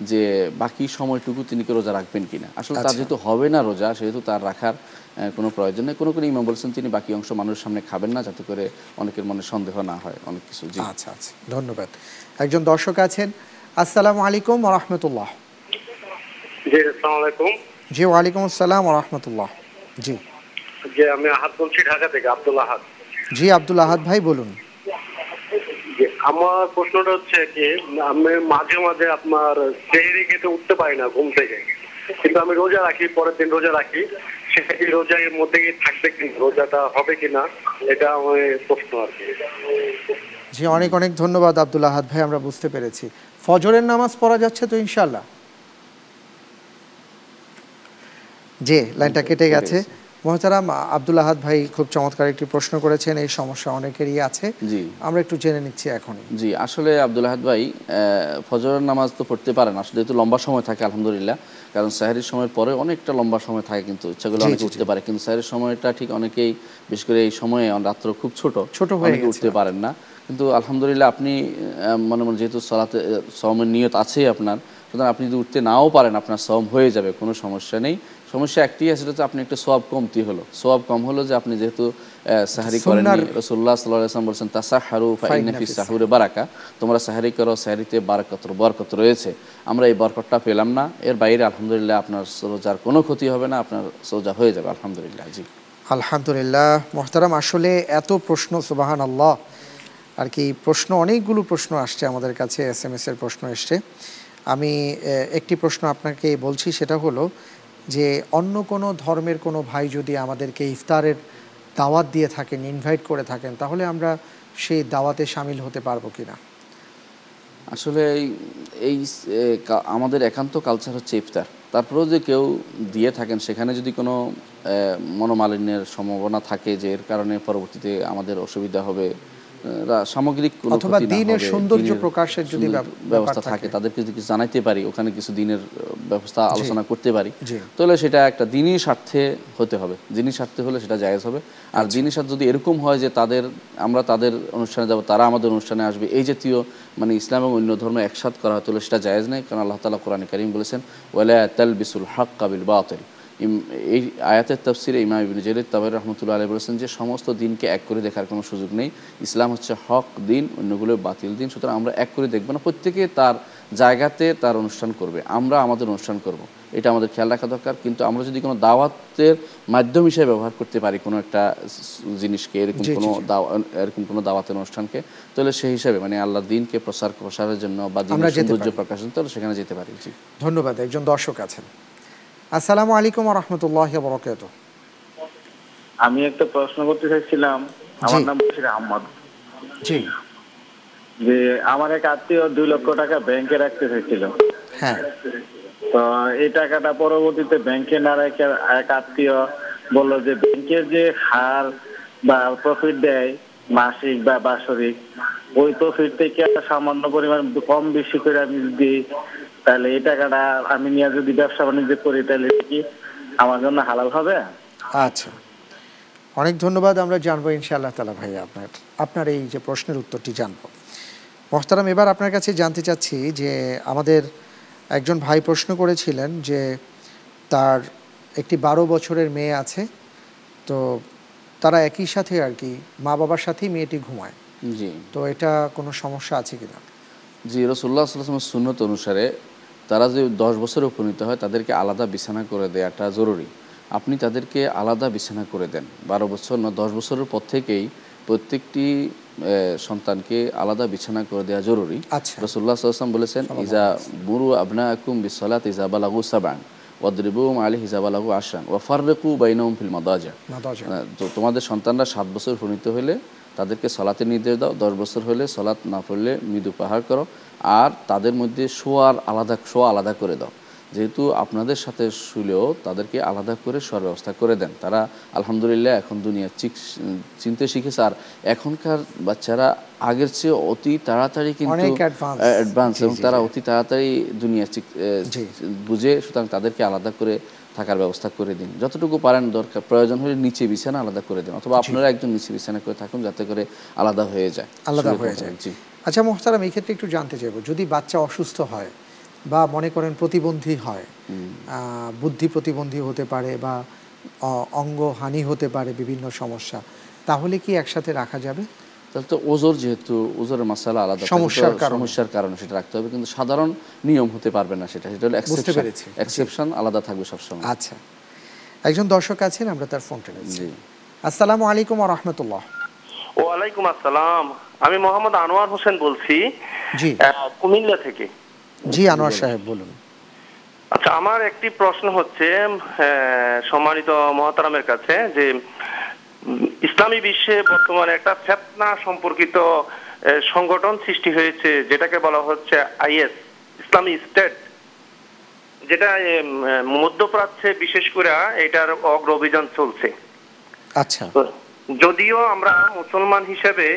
যে বাকি সময়টুকু তিনি কি রোজা রাখবেন কিনা। আসলে তার আচ্ছা। যেহেতু হবে না রোজা সেহেতু তার রাখার কোনো প্রয়োজন নেই। কোনো কোনো ইমাম বলছেন তিনি বাকি অংশ মানুষের সামনে খাবেন না যাতে করে অনেকের মনে সন্দেহ না হয় অনেক কিছু জি। আচ্ছা আচ্ছা ধন্যবাদ। একজন দর্শক আছেন আসসালামু আলাইকুম রহমতুল্লাহ। জি আসসালামু আলাইকুম। জি ওয়ালাইকুম আসসালাম রহমতুল্লাহ। জি। যে আমি আহাদ বলছি ঢাকা থেকে আব্দুল আহাদ। জি আব্দুল আহাদ ভাই বলুন। আমার প্রশ্নটা হচ্ছে কি আমি মাঝে মাঝে আপনার সেহরি খেতে উঠতে পারি না ঘুম থেকে। কিন্তু আমি রোজা রাখি পরের দিন রোজা রাখি। সেটা কি রোজা এর মধ্যে কি থাকবে কি রোজাটা হবে কিনা এটা আমার প্রশ্ন আর কি। জি অনেক অনেক ধন্যবাদ আব্দুল আহাদ ভাই আমরা বুঝতে পেরেছি। ফজরের নামাজ পড়া যাচ্ছে তো ইনশাল্লাহ জি লাইনটা কেটে গেছে। মহতারাম আব্দুল আহাদ ভাই খুব চমৎকার একটি প্রশ্ন করেছেন এই সমস্যা অনেকেরই আছে। জি। আমরা একটু জেনে নিচ্ছি এখনই। জি আসলে আব্দুল আহাদ ভাই ফজরের নামাজ তো পড়তে পারেন আসলে যেহেতু লম্বা সময় থাকে আলহামদুলিল্লাহ। কারণ সাহেরির সময়ের পরে অনেকটা লম্বা সময় থাকে কিন্তু ইচ্ছা করলে অনেকে উঠতে পারে। কিন্তু সাহেরের সময়টা ঠিক অনেকেই বিশেষ করে এই সময়ে রাত্র খুব ছোট ছোট হয়ে উঠতে পারেন না। কিন্তু আলহামদুলিল্লাহ আপনি মনে মনে যেহেতু সলাতে সমের নিয়ত আছেই আপনার সুতরাং আপনি যদি উঠতে নাও পারেন আপনার সম হয়ে যাবে কোনো সমস্যা নেই। সমস্যা একটি আছে সেটা হচ্ছে আপনি একটা সোয়াব কমতি হলো। সোয়াব কম হলো যে আপনি যেহেতু সাহারি করেন রসুল্লাহ সাল্লাহ আসলাম বলছেন তাসাহারু ফাইনাফি সাহুরে বারাকা। তোমরা সাহারি করো সাহারিতে বারাকত বরকত রয়েছে। আমরা এই বরকতটা পেলাম না। এর বাইরে আলহামদুলিল্লাহ আপনার রোজার কোনো ক্ষতি হবে না আপনার সোজা হয়ে যাবে আলহামদুলিল্লাহ জি। আলহামদুলিল্লাহ। মোহতারাম আসলে এত প্রশ্ন সুবাহান আল্লাহ আর কি প্রশ্ন অনেকগুলো প্রশ্ন আসছে আমাদের কাছে এস এম এর প্রশ্ন এসছে। আমি একটি প্রশ্ন আপনাকে বলছি সেটা হলো যে অন্য কোনো ধর্মের কোনো ভাই যদি আমাদেরকে ইফতারের দাওয়াত দিয়ে থাকেন ইনভাইট করে থাকেন, তাহলে আমরা সেই দাওয়াতে সামিল হতে পারব কিনা? আসলে এই- কা- আমাদের একান্ত কালচার হচ্ছে ইফতার। তারপরেও যে কেউ দিয়ে থাকেন, সেখানে যদি কোনো মনোমালিন্যের সম্ভাবনা থাকে যে এর কারণে পরবর্তীতে আমাদের অসুবিধা হবে সামগ্রিক অথবা দিনের সৌন্দর্য প্রকাশের যদি ব্যবস্থা থাকে। কিছু জানাইতে পারি ওখানে কিছু দিনের ব্যবস্থা আলোচনা করতে পারি তাহলে সেটা একটা দিনই স্বার্থে হতে হবে। দিনই স্বার্থে হলে সেটা জায়েজ হবে। আর আচ্ছা। দিনই স্বার্থ যদি এরকম হয় যে তাদের আমরা তাদের অনুষ্ঠানে যাব তারা আমাদের অনুষ্ঠানে আসবে এই জাতীয় মানে ইসলাম এবং অন্য ধর্ম একসাথ করা হয় তাহলে সেটা জায়েজ নেই। কারণ আল্লাহ তালা কোরআন করিম বলেছেন ওয়ালা তাল বিসুল হক কাবিল বাতিল। এই আয়াতের তফসিরে ইমাম ইবিন জরিদ তাবাই রহমতুল্লাহ আলী বলেছেন যে সমস্ত দিনকে এক করে দেখার কোনো সুযোগ নেই। ইসলাম হচ্ছে হক দিন অন্যগুলো বাতিল দিন। সুতরাং আমরা এক করে দেখব না প্রত্যেকে তার জায়গাতে তার অনুষ্ঠান করবে। আমরা আমাদের অনুষ্ঠান করব। এটা আমাদের খেয়াল রাখা দরকার। কিন্তু আমরা যদি কোনো দাওয়াতের মাধ্যম হিসেবে ব্যবহার করতে পারি কোনো একটা জিনিসকে এরকম কোনো এরকম কোনো দাওয়াতের অনুষ্ঠানকে তাহলে সেই হিসাবে মানে আল্লাহ দিনকে প্রসার প্রসারের জন্য বা দিনের সৌন্দর্য পারি। প্রকাশের তাহলে সেখানে যেতে পারি। জি। ধন্যবাদ একজন দর্শক আছেন। আসসালামু আলাইকুম রহমতুল্লাহ বরকাত আমি একটা প্রশ্ন করতে চাইছিলাম। আমার নাম বশির আহমদ। জি। যে আমার এক আত্মীয় দুই লক্ষ টাকা ব্যাংকে রাখতে চাইছিল। হ্যাঁ। তো এই টাকাটা পরবর্তীতে ব্যাংকে না রেখে এক আত্মীয় বলল যে ব্যাংকের যে হার বা প্রফিট দেয় মাসিক বা বাৎসরিক ওই প্রফিট থেকে সামান্য পরিমাণ কম বেশি করে আমি যদি তাহলে এই টাকাটা আমি নিয়ে যদি ব্যবসা বাণিজ্য করি তাহলে কি আমার জন্য হালাল হবে? আচ্ছা। অনেক ধন্যবাদ আমরা জানব ইনশাআল্লাহ তালা ভাই আপনার আপনার এই যে প্রশ্নের উত্তরটি জানব। মোহতারাম এবার আপনার কাছে জানতে চাচ্ছি যে আমাদের একজন ভাই প্রশ্ন করেছিলেন যে তার একটি বারো বছরের মেয়ে আছে তো তারা একই সাথে আর কি মা বাবার সাথেই মেয়েটি ঘুমায়। জি। তো এটা কোনো সমস্যা আছে কিনা? জি রসুল্লাহ সুন্নত অনুসারে তারা যে দশ বছরে উপনীত হয় তাদেরকে আলাদা বিছানা করে দেওয়াটা জরুরি। আপনি তাদেরকে আলাদা বিছানা করে দেন। বারো বছর না দশ বছরের পর থেকেই প্রত্যেকটি সন্তানকে আলাদা বিছানা করে দেওয়া জরুরি। আচ্ছা। রসুল্লাহ সাল্লাম বলেছেন ইজা বুরু আবনা আকুম বিসলাত ইজা বালাগু সাবান ওয়াদ্রিবুম আলী হিজাবালাগু আসান ওয়া ফাররেকু বাইনহুম ফিল মাদাজা। তো তোমাদের সন্তানরা সাত বছর উপনীত হলে তাদেরকে সলাতে নির্দেশ দাও। দশ বছর হলে সলাৎ না পড়লে মৃদু পাহাড় করো। আর তাদের মধ্যে শোয়ার আলাদা শোয়া আলাদা করে দাও। যেহেতু আপনাদের সাথে শুলেও তাদেরকে আলাদা করে শোয়ার ব্যবস্থা করে দেন। তারা আলহামদুলিল্লাহ এখন দুনিয়া চিক- চিনতে শিখেছে। আর এখনকার বাচ্চারা আগের চেয়ে অতি তাড়াতাড়ি কিন্তু অ্যাডভান্স এবং তারা অতি তাড়াতাড়ি দুনিয়া চিক- বুঝে সুতরাং তাদেরকে আলাদা করে থাকার ব্যবস্থা করে দিন। যতটুকু পারেন দরকার প্রয়োজন হলে নিচে বিছানা আলাদা করে দিন অথবা আপনারা একজন নিচে বিছানা করে থাকুন যাতে করে আলাদা হয়ে যায়। আলাদা হয়ে যায়। জি। আচ্ছা মোহতারাম এই ক্ষেত্রে একটু জানতে চাইব যদি বাচ্চা অসুস্থ হয় বা মনে করেন প্রতিবন্ধী হয় আহ, বুদ্ধি প্রতিবন্ধী হতে পারে বা অঙ্গহানি হতে পারে বিভিন্ন সমস্যা তাহলে কি একসাথে রাখা যাবে? তাহলে তো ওজোর যেহেতু ওজোরের মশালা আলাদা সমস্যার কারণে। সমস্যার কারণে সেটা রাখতে হবে। কিন্তু সাধারণ নিয়ম হতে পারবে না সেটা। সেটা হলো এক্সেপশন আলাদা থাকবে সবসময়। আচ্ছা। একজন দর্শক আছেন আমরা তার ফোনটা নিচ্ছি। আসসালামু আলাইকুম রহমতুল্লাহ। ওয়ালাইকুম আসসালাম। আমি মোহাম্মদ আনোয়ার হোসেন বলছি। জি। কুমিল্লা থেকে। জি আনোয়ার সাহেব বলুন। আচ্ছা আমার একটি প্রশ্ন হচ্ছে সম্মানিত মহাতারামের কাছে যে ইসলামী বিশ্বে বর্তমানে একটা ফেতনা সম্পর্কিত সংগঠন সৃষ্টি হয়েছে যেটাকে বলা হচ্ছে আইএস ইসলামী স্টেট যেটা মধ্যপ্রাচ্যে বিশেষ করে এটার অগ্র অভিযান চলছে। আচ্ছা। যদিও আমরা মুসলমান হিসেবে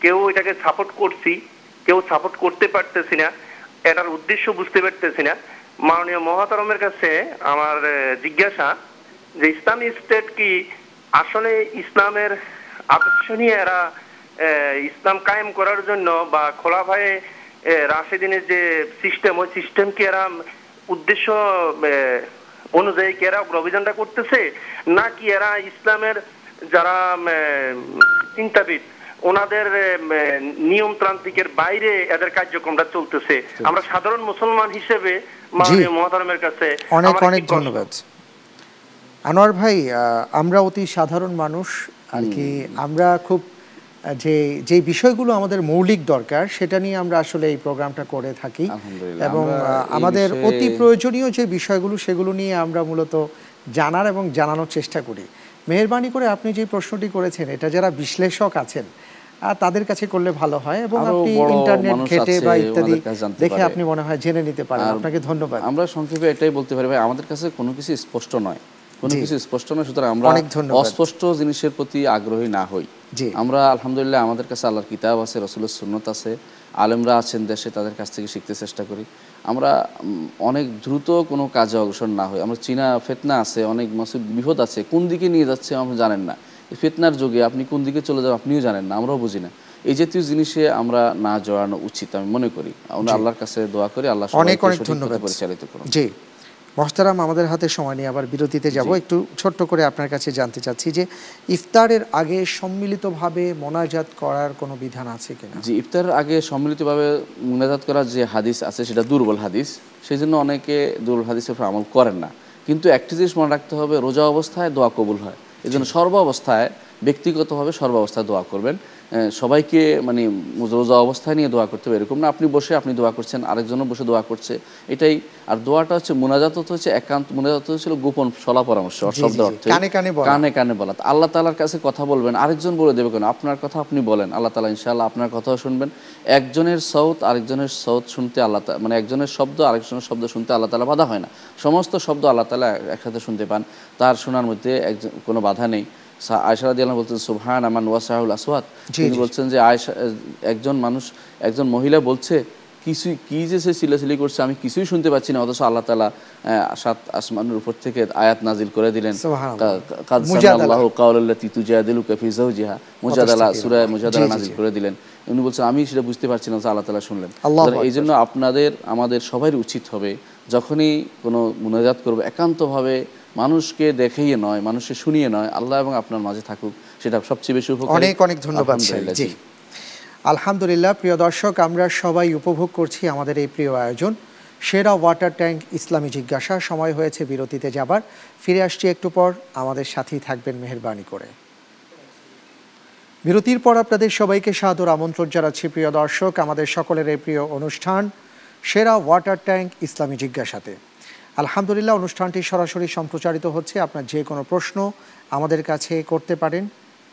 কেউ এটাকে সাপোর্ট করছি কেউ সাপোর্ট করতে পারতেছি না এটার উদ্দেশ্য বুঝতে পারতেছি না মাননীয় মহাতরমের কাছে আমার জিজ্ঞাসা যে ইসলামী স্টেট কি আসলে ইসলামের আদর্শ নিয়ে এরা ইসলাম কায়েম করার জন্য বা খোলা ভাইয়ে রাশেদিনের যে সিস্টেম ওই সিস্টেম কি এরা উদ্দেশ্য অনুযায়ী কি এরা অভিযানটা করতেছে? নাকি এরা ইসলামের যারা চিন্তাবিদ ওনাদের নিয়মতান্ত্রিকের বাইরে এদের কার্যক্রমটা চলতেছে? আমরা সাধারণ মুসলমান হিসেবে মাননীয় মহাতারমের কাছে অনেক অনেক ধন্যবাদ। আনোয়ার ভাই আমরা অতি সাধারণ মানুষ আর কি আমরা খুব যে যে বিষয়গুলো আমাদের মৌলিক দরকার সেটা নিয়ে আমরা আসলে এই প্রোগ্রামটা করে থাকি। এবং আমাদের অতি প্রয়োজনীয় যে বিষয়গুলো সেগুলো নিয়ে আমরা মূলত জানার এবং জানানোর চেষ্টা করি। মেহরবানি করে আপনি যে প্রশ্নটি করেছেন এটা যারা বিশ্লেষক আছেন তাদের কাছে করলে ভালো হয় এবং আপনি ইন্টারনেট ঘেটে বা ইত্যাদি দেখে আপনি মনে হয় জেনে নিতে পারেন। আপনাকে ধন্যবাদ। আমরা সংক্ষেপে এটাই বলতে পারি ভাই আমাদের কাছে কোনো কিছু স্পষ্ট নয়। কোনো কিছু স্পষ্ট নয় সুতরাং আমরা। অস্পষ্ট জিনিসের প্রতি আগ্রহী না হই। জি। আমরা আলহামদুলিল্লাহ আমাদের কাছে আল্লাহর কিতাব আছে রসুলের সুন্নত আছে আলেমরা আছেন দেশে তাদের কাছ থেকে শিখতে চেষ্টা করি। আমরা অনেক দ্রুত কোনো কাজে অগ্রসর না হই। আমরা চীনা ফেতনা আছে অনেক মাসুদ বিপদ আছে কোন দিকে নিয়ে যাচ্ছে আমরা জানেন না। ফেতনার যুগে আপনি কোন দিকে চলে যাবেন আপনিও জানেন না আমরাও বুঝি না। এই জাতীয় জিনিসে আমরা না জড়ানো উচিত আমি মনে করি। আমরা আল্লাহর কাছে দোয়া করি আল্লাহ অনেক অনেক ধন্যবাদ। পরিচালিত করুন। জি। মহতারাম আমাদের হাতে সময় নিয়ে আবার বিরতিতে যাব। একটু ছোট্ট করে আপনার কাছে জানতে চাচ্ছি যে ইফতারের আগে সম্মিলিতভাবে মোনাজাত করার কোনো বিধান আছে কিনা? জি ইফতারের আগে সম্মিলিতভাবে মোনাজাত করার যে হাদিস আছে সেটা দুর্বল হাদিস। সেই জন্য অনেকে দুর্বল হাদিসের উপর আমল করেন না। কিন্তু একটি জিনিস মনে রাখতে হবে রোজা অবস্থায় দোয়া কবুল হয়। এই জন্য সর্বাবস্থায় ব্যক্তিগতভাবে সর্বাবস্থায় দোয়া করবেন। সবাইকে মানে রোজা অবস্থায় নিয়ে দোয়া করতে হবে। এরকম না আপনি বসে আপনি দোয়া করছেন আরেকজনও বসে দোয়া করছে। এটাই আর দোয়াটা হচ্ছে মুনাজাত হচ্ছে একান্ত মুনাজাত হচ্ছিল গোপন সলা পরামর্শ শব্দ। অর্থে। কানে কানে বলা। কানে কানে বলা। আল্লাহ তালার কাছে কথা বলবেন আরেকজন বলে দেবে কেন? আপনার কথা আপনি বলেন আল্লাহ তালা ইনশাআল্লাহ আপনার কথাও শুনবেন। একজনের সৌত আরেকজনের সৌত শুনতে আল্লাহ মানে একজনের শব্দ আরেকজনের শব্দ শুনতে আল্লাহ তালা বাধা হয় না। সমস্ত শব্দ আল্লাহ তালা একসাথে শুনতে পান। তার শোনার মধ্যে একজন কোনো বাধা নেই। বলছেন সুবহান আমান ওয়াসাহুল আসওয়াত তিনি বলছেন যে আয়সা একজন মানুষ একজন মহিলা বলছে কিছুই কি যে সে সিলাসিলি করছে আমি কিছুই শুনতে পাচ্ছি না অথচ আল্লাহ আহ, সাত আসমানের উপর থেকে আয়াত নাজিল করে দিলেন। কা- কাদ মুজাদালা। যাওজিহা। মুজাদালা নাজিল করে দিলেন। উনি বলছেন আমি সেটা বুঝতে পারছি না আল্লাহ তাআলা শুনলেন। এই জন্য আপনাদের আমাদের সবাই উচিত হবে যখনই কোনো মুনাজাত করব একান্তভাবে মানুষকে দেখেই নয় মানুষকে শুনিয়ে নয় আল্লাহ এবং আপনার মাঝে থাকুক সেটা সবচেয়ে বেশি উপকারী। অনেক অনেক ধন্যবাদ জি। আলহামদুলিল্লাহ প্রিয় দর্শক আমরা সবাই উপভোগ করছি আমাদের এই প্রিয় আয়োজন। সেরা ওয়াটার ট্যাঙ্ক ইসলামী জিজ্ঞাসা সময় হয়েছে বিরতিতে যাবার। ফিরে আসছি একটু পর আমাদের সাথেই থাকবেন মেহেরবানি করে। বিরতির পর আপনাদের সবাইকে সাদর আমন্ত্রণ জানাচ্ছি প্রিয় দর্শক আমাদের সকলের এই প্রিয় অনুষ্ঠান সেরা ওয়াটার ট্যাঙ্ক ইসলামী জিজ্ঞাসাতে। আলহামদুলিল্লাহ, অনুষ্ঠানটি সরাসরি সম্প্রচারিত হচ্ছে। আপনার যে কোনো প্রশ্ন আমাদের কাছে করতে পারেন।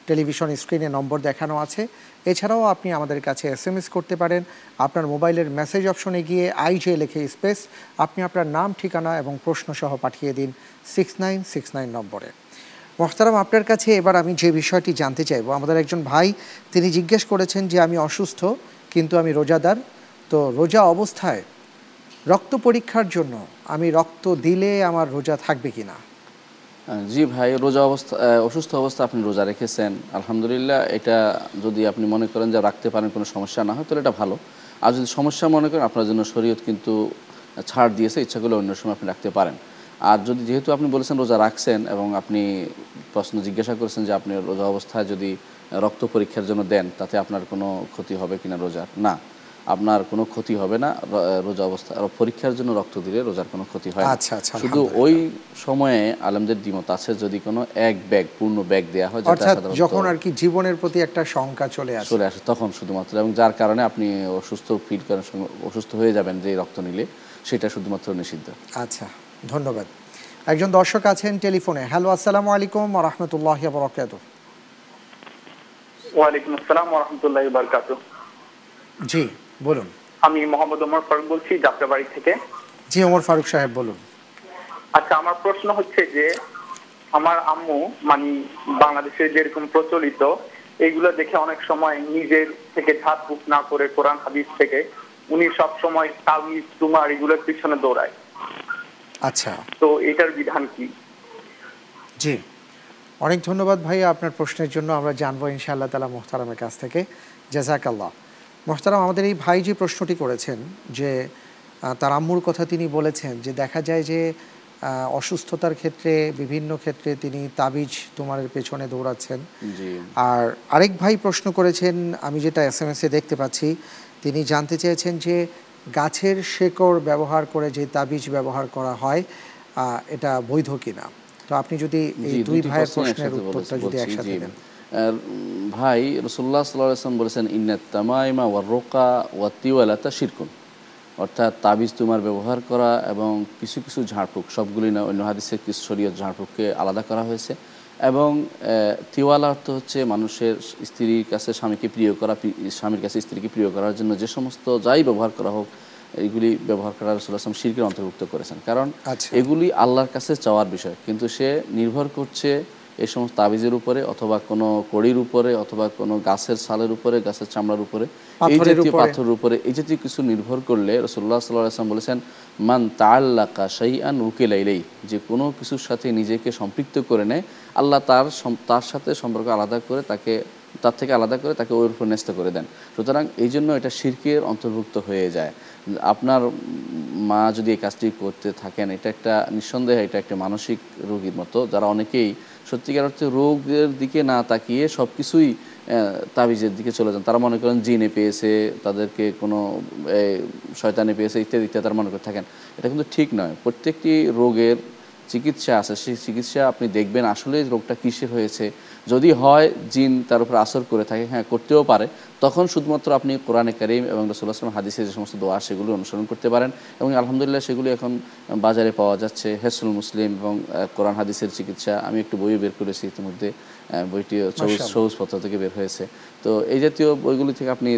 টেলিভিশন স্ক্রিনে নম্বর দেখানো আছে। এছাড়াও আপনি আমাদের কাছে এস করতে পারেন। আপনার মোবাইলের মেসেজ অপশনে গিয়ে আই আইজে লেখে স্পেস আপনি আপনার নাম, ঠিকানা এবং প্রশ্ন সহ পাঠিয়ে দিন সিক্স নাইন সিক্স নাইন নম্বরে। মোহতারাম, আপনার কাছে এবার আমি যে বিষয়টি জানতে চাইব, আমাদের একজন ভাই, তিনি জিজ্ঞেস করেছেন যে, আমি অসুস্থ, কিন্তু আমি রোজাদার। তো রোজা অবস্থায় রক্ত পরীক্ষার জন্য আমি রক্ত দিলে আমার রোজা থাকবে কি না জি ভাই, রোজা অবস্থা অসুস্থ অবস্থা আপনি রোজা রেখেছেন। আলহামদুলিল্লাহ, এটা যদি আপনি মনে করেন যে রাখতে পারেন, কোনো সমস্যা না হয়, তাহলে এটা ভালো। আর যদি সমস্যা মনে করেন, আপনার জন্য শরীয়ত কিন্তু ছাড় দিয়েছে, ইচ্ছা করলে অন্য সময় আপনি রাখতে পারেন। আর যদি, যেহেতু আপনি বলেছেন রোজা রাখছেন এবং আপনি প্রশ্ন জিজ্ঞাসা করেছেন যে আপনি রোজা অবস্থায় যদি রক্ত পরীক্ষার জন্য দেন, তাতে আপনার কোনো ক্ষতি হবে কিনা রোজার? না। আপনার কোনো ক্ষতি হবে না রোজা অবস্থা পরীক্ষার জন্য রক্ত দিলে রোজার কোনো ক্ষতি হয় আচ্ছা, আচ্ছা, শুধু ওই সময়ে আলমদের দ্বিমত আছে যদি কোনো এক ব্যাগ পূর্ণ ব্যাগ দেওয়া হয় অর্থাৎ যখন আর কি জীবনের প্রতি একটা শঙ্কা চলে আসে। চলে আসে তখন শুধুমাত্র এবং যার কারণে আপনি অসুস্থ ফিল করেন সঙ্গে অসুস্থ হয়ে যাবেন যে রক্ত নিলে সেটা শুধুমাত্র নিষিদ্ধ। আচ্ছা ধন্যবাদ। একজন দর্শক আছেন টেলিফোনে। হ্যালো আসসালামু আলাইকুম রহমতুল্লাহ বরকাত ওয়ালাইকুম আসসালাম রহমতুল্লাহ বারকাত জি। বলুন। আমি মোহাম্মদ ওমর ফারুক বলছি যাত্রাবাড়ি থেকে। জি ওমর ফারুক সাহেব বলুন। আচ্ছা আমার প্রশ্ন হচ্ছে যে আমার আম্মু মানে বাংলাদেশে যেরকম প্রচলিত এইগুলো দেখে অনেক সময় নিজের থেকে ঝাড়ফুঁক না করে কোরআন হাদিস থেকে উনি সব সময় তাবিজ তুমার এগুলোর পিছনে দৌড়ায়। আচ্ছা। তো এটার বিধান কি? জি। অনেক ধন্যবাদ ভাই আপনার প্রশ্নের জন্য। আমরা জানব ইনশাআল্লাহ তালা মোহতারামের কাছ থেকে। জাজাকাল্লাহ মোহতারাম আমাদের এই ভাই যে প্রশ্নটি করেছেন যে তার আম্মুর কথা তিনি বলেছেন যে দেখা যায় যে অসুস্থতার ক্ষেত্রে বিভিন্ন ক্ষেত্রে তিনি তাবিজ তোমারের পেছনে দৌড়াচ্ছেন। আর আরেক ভাই প্রশ্ন করেছেন আমি যেটা এস এম এসে দেখতে পাচ্ছি তিনি জানতে চেয়েছেন যে গাছের শেকড় ব্যবহার করে যে তাবিজ ব্যবহার করা হয় আহ, এটা বৈধ কিনা? তো আপনি যদি এই দুই ভাইয়ের প্রশ্নের উত্তরটা যদি একসাথে দেন। ভাই রসুল্লাহ সাল্লাম বলেছেন ইন্নাত তামাইমা ওয়ার রোকা ওয়া তিওয়ালাতা শিরকুন। অর্থাৎ তাবিজ তুমার ব্যবহার করা এবং কিছু কিছু ঝাড়ফুঁক সবগুলি না অন্য হাদিসের কিছু শরীয়ত ঝাড়ফুঁককে আলাদা করা হয়েছে। এবং তিওয়ালা অর্থ হচ্ছে মানুষের স্ত্রীর কাছে স্বামীকে প্রিয় করা স্বামীর কাছে স্ত্রীকে প্রিয় করার জন্য যে সমস্ত যাই ব্যবহার করা হোক এইগুলি ব্যবহার করা আসলাম শিরকের অন্তর্ভুক্ত করেছেন। কারণ আচ্ছা। এগুলি আল্লাহর কাছে চাওয়ার বিষয় কিন্তু সে নির্ভর করছে এই সমস্ত তাবিজের উপরে অথবা কোনো কড়ির উপরে অথবা কোনো গাছের ছালের উপরে গাছের চামড়ার উপরে এই জাতীয় পাথরের উপরে এই জাতীয় কিছু নির্ভর করলে রসুল্লাহ সাল্লাহ আসলাম বলেছেন মান তাল্লাকা শাইআন উকিলাইলেই যে কোনো কিছুর সাথে নিজেকে সম্পৃক্ত করে নেয় আল্লাহ তার তার সাথে সম্পর্ক আলাদা করে তাকে তার থেকে আলাদা করে তাকে ওর উপর ন্যস্ত করে দেন। সুতরাং এই জন্য এটা শিরকের অন্তর্ভুক্ত হয়ে যায়। আপনার মা যদি এই কাজটি করতে থাকেন এটা একটা নিঃসন্দেহে এটা একটা মানসিক রোগীর মতো যারা অনেকেই সত্যিকার অর্থে রোগের দিকে না তাকিয়ে সব কিছুই তাবিজের দিকে চলে যান। তারা মনে করেন জিনে পেয়েছে, তাদেরকে কোনো শয়তানে পেয়েছে, ইত্যাদি ইত্যাদি, তারা মনে করে থাকেন। এটা কিন্তু ঠিক নয়। প্রত্যেকটি রোগের চিকিৎসা আছে। সেই চিকিৎসা আপনি দেখবেন আসলে রোগটা কিসের হয়েছে যদি হয় জিন তার উপর আসর করে থাকে হ্যাঁ করতেও পারে। তখন শুধুমাত্র আপনি কোরআনে কারিম এবং রসুল্লাহ আসলাম হাদিসের যে সমস্ত দোয়া সেগুলো অনুসরণ করতে পারেন এবং আলহামদুলিল্লাহ সেগুলি এখন বাজারে পাওয়া যাচ্ছে। হেসুল মুসলিম এবং কোরআন হাদিসের চিকিৎসা আমি একটু বইও বের করেছি ইতিমধ্যে বইটি সবুজ সবুজ পত্র থেকে বের হয়েছে। তো এই জাতীয় বইগুলি থেকে আপনি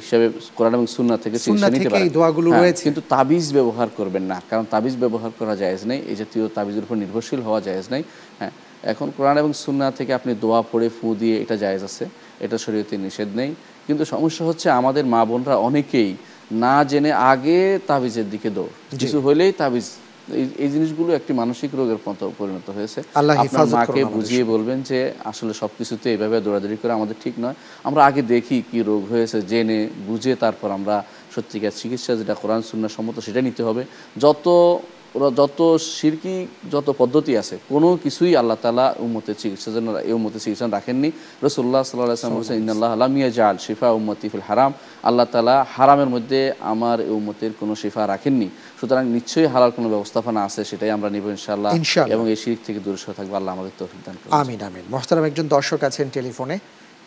হিসাবে কোরআন এবং সুন্না থেকে চিকিৎসা নিতে পারেন। হ্যাঁ। কিন্তু তাবিজ ব্যবহার করবেন না কারণ তাবিজ ব্যবহার করা জায়েজ নেই। এই জাতীয় তাবিজের উপর নির্ভরশীল হওয়া জায়েজ নেই। হ্যাঁ এখন কোরআন এবং সুন্না থেকে আপনি দোয়া পড়ে ফু দিয়ে এটা জায়েজ আছে এটা শরীয়তে নিষেধ নেই। কিন্তু সমস্যা হচ্ছে আমাদের মা বোনরা অনেকেই না জেনে আগে তাবিজের দিকে দৌড়। কিছু হলেই তাবিজ এই- জিনিসগুলো একটি মানসিক রোগের মতো পরিণত হয়েছে। আপনার মাকে বুঝিয়ে বলবেন যে আসলে সব কিছুতে এইভাবে দৌড়াদৌড়ি করে আমাদের ঠিক নয়। আমরা আগে দেখি কি রোগ হয়েছে জেনে বুঝে তারপর আমরা সত্যিকার চিকিৎসা যেটা কোরআন শূন্য সম্মত সেটা নিতে হবে। যত ওরা যত শিরকি যত পদ্ধতি আছে কোনো কিছুই আল্লাহ তালা উম্মতের চিকিৎসার জন্য এই উম্মতের চিকিৎসা রাখেননি। রসুল্লাহ সাল্লাহ আসলাম বলছেন ইন্নআল্লাহ আলামিয়া জাল শিফা উম্মতি ফিল হারাম। আল্লাহ তালা হারামের মধ্যে আমার এই উম্মতের কোনো শিফা রাখেননি। সুতরাং নিশ্চয়ই হালাল কোনো ব্যবস্থাপনা আছে সেটাই আমরা নিব ইনশাল্লাহ ইনশাআল্লাহ। এবং এই শির থেকে দূরে সরে থাকব আল্লাহ আমাদের তৌফিক দান করুন। আমিন আমিন। মোহতারাম একজন দর্শক আছেন টেলিফোনে।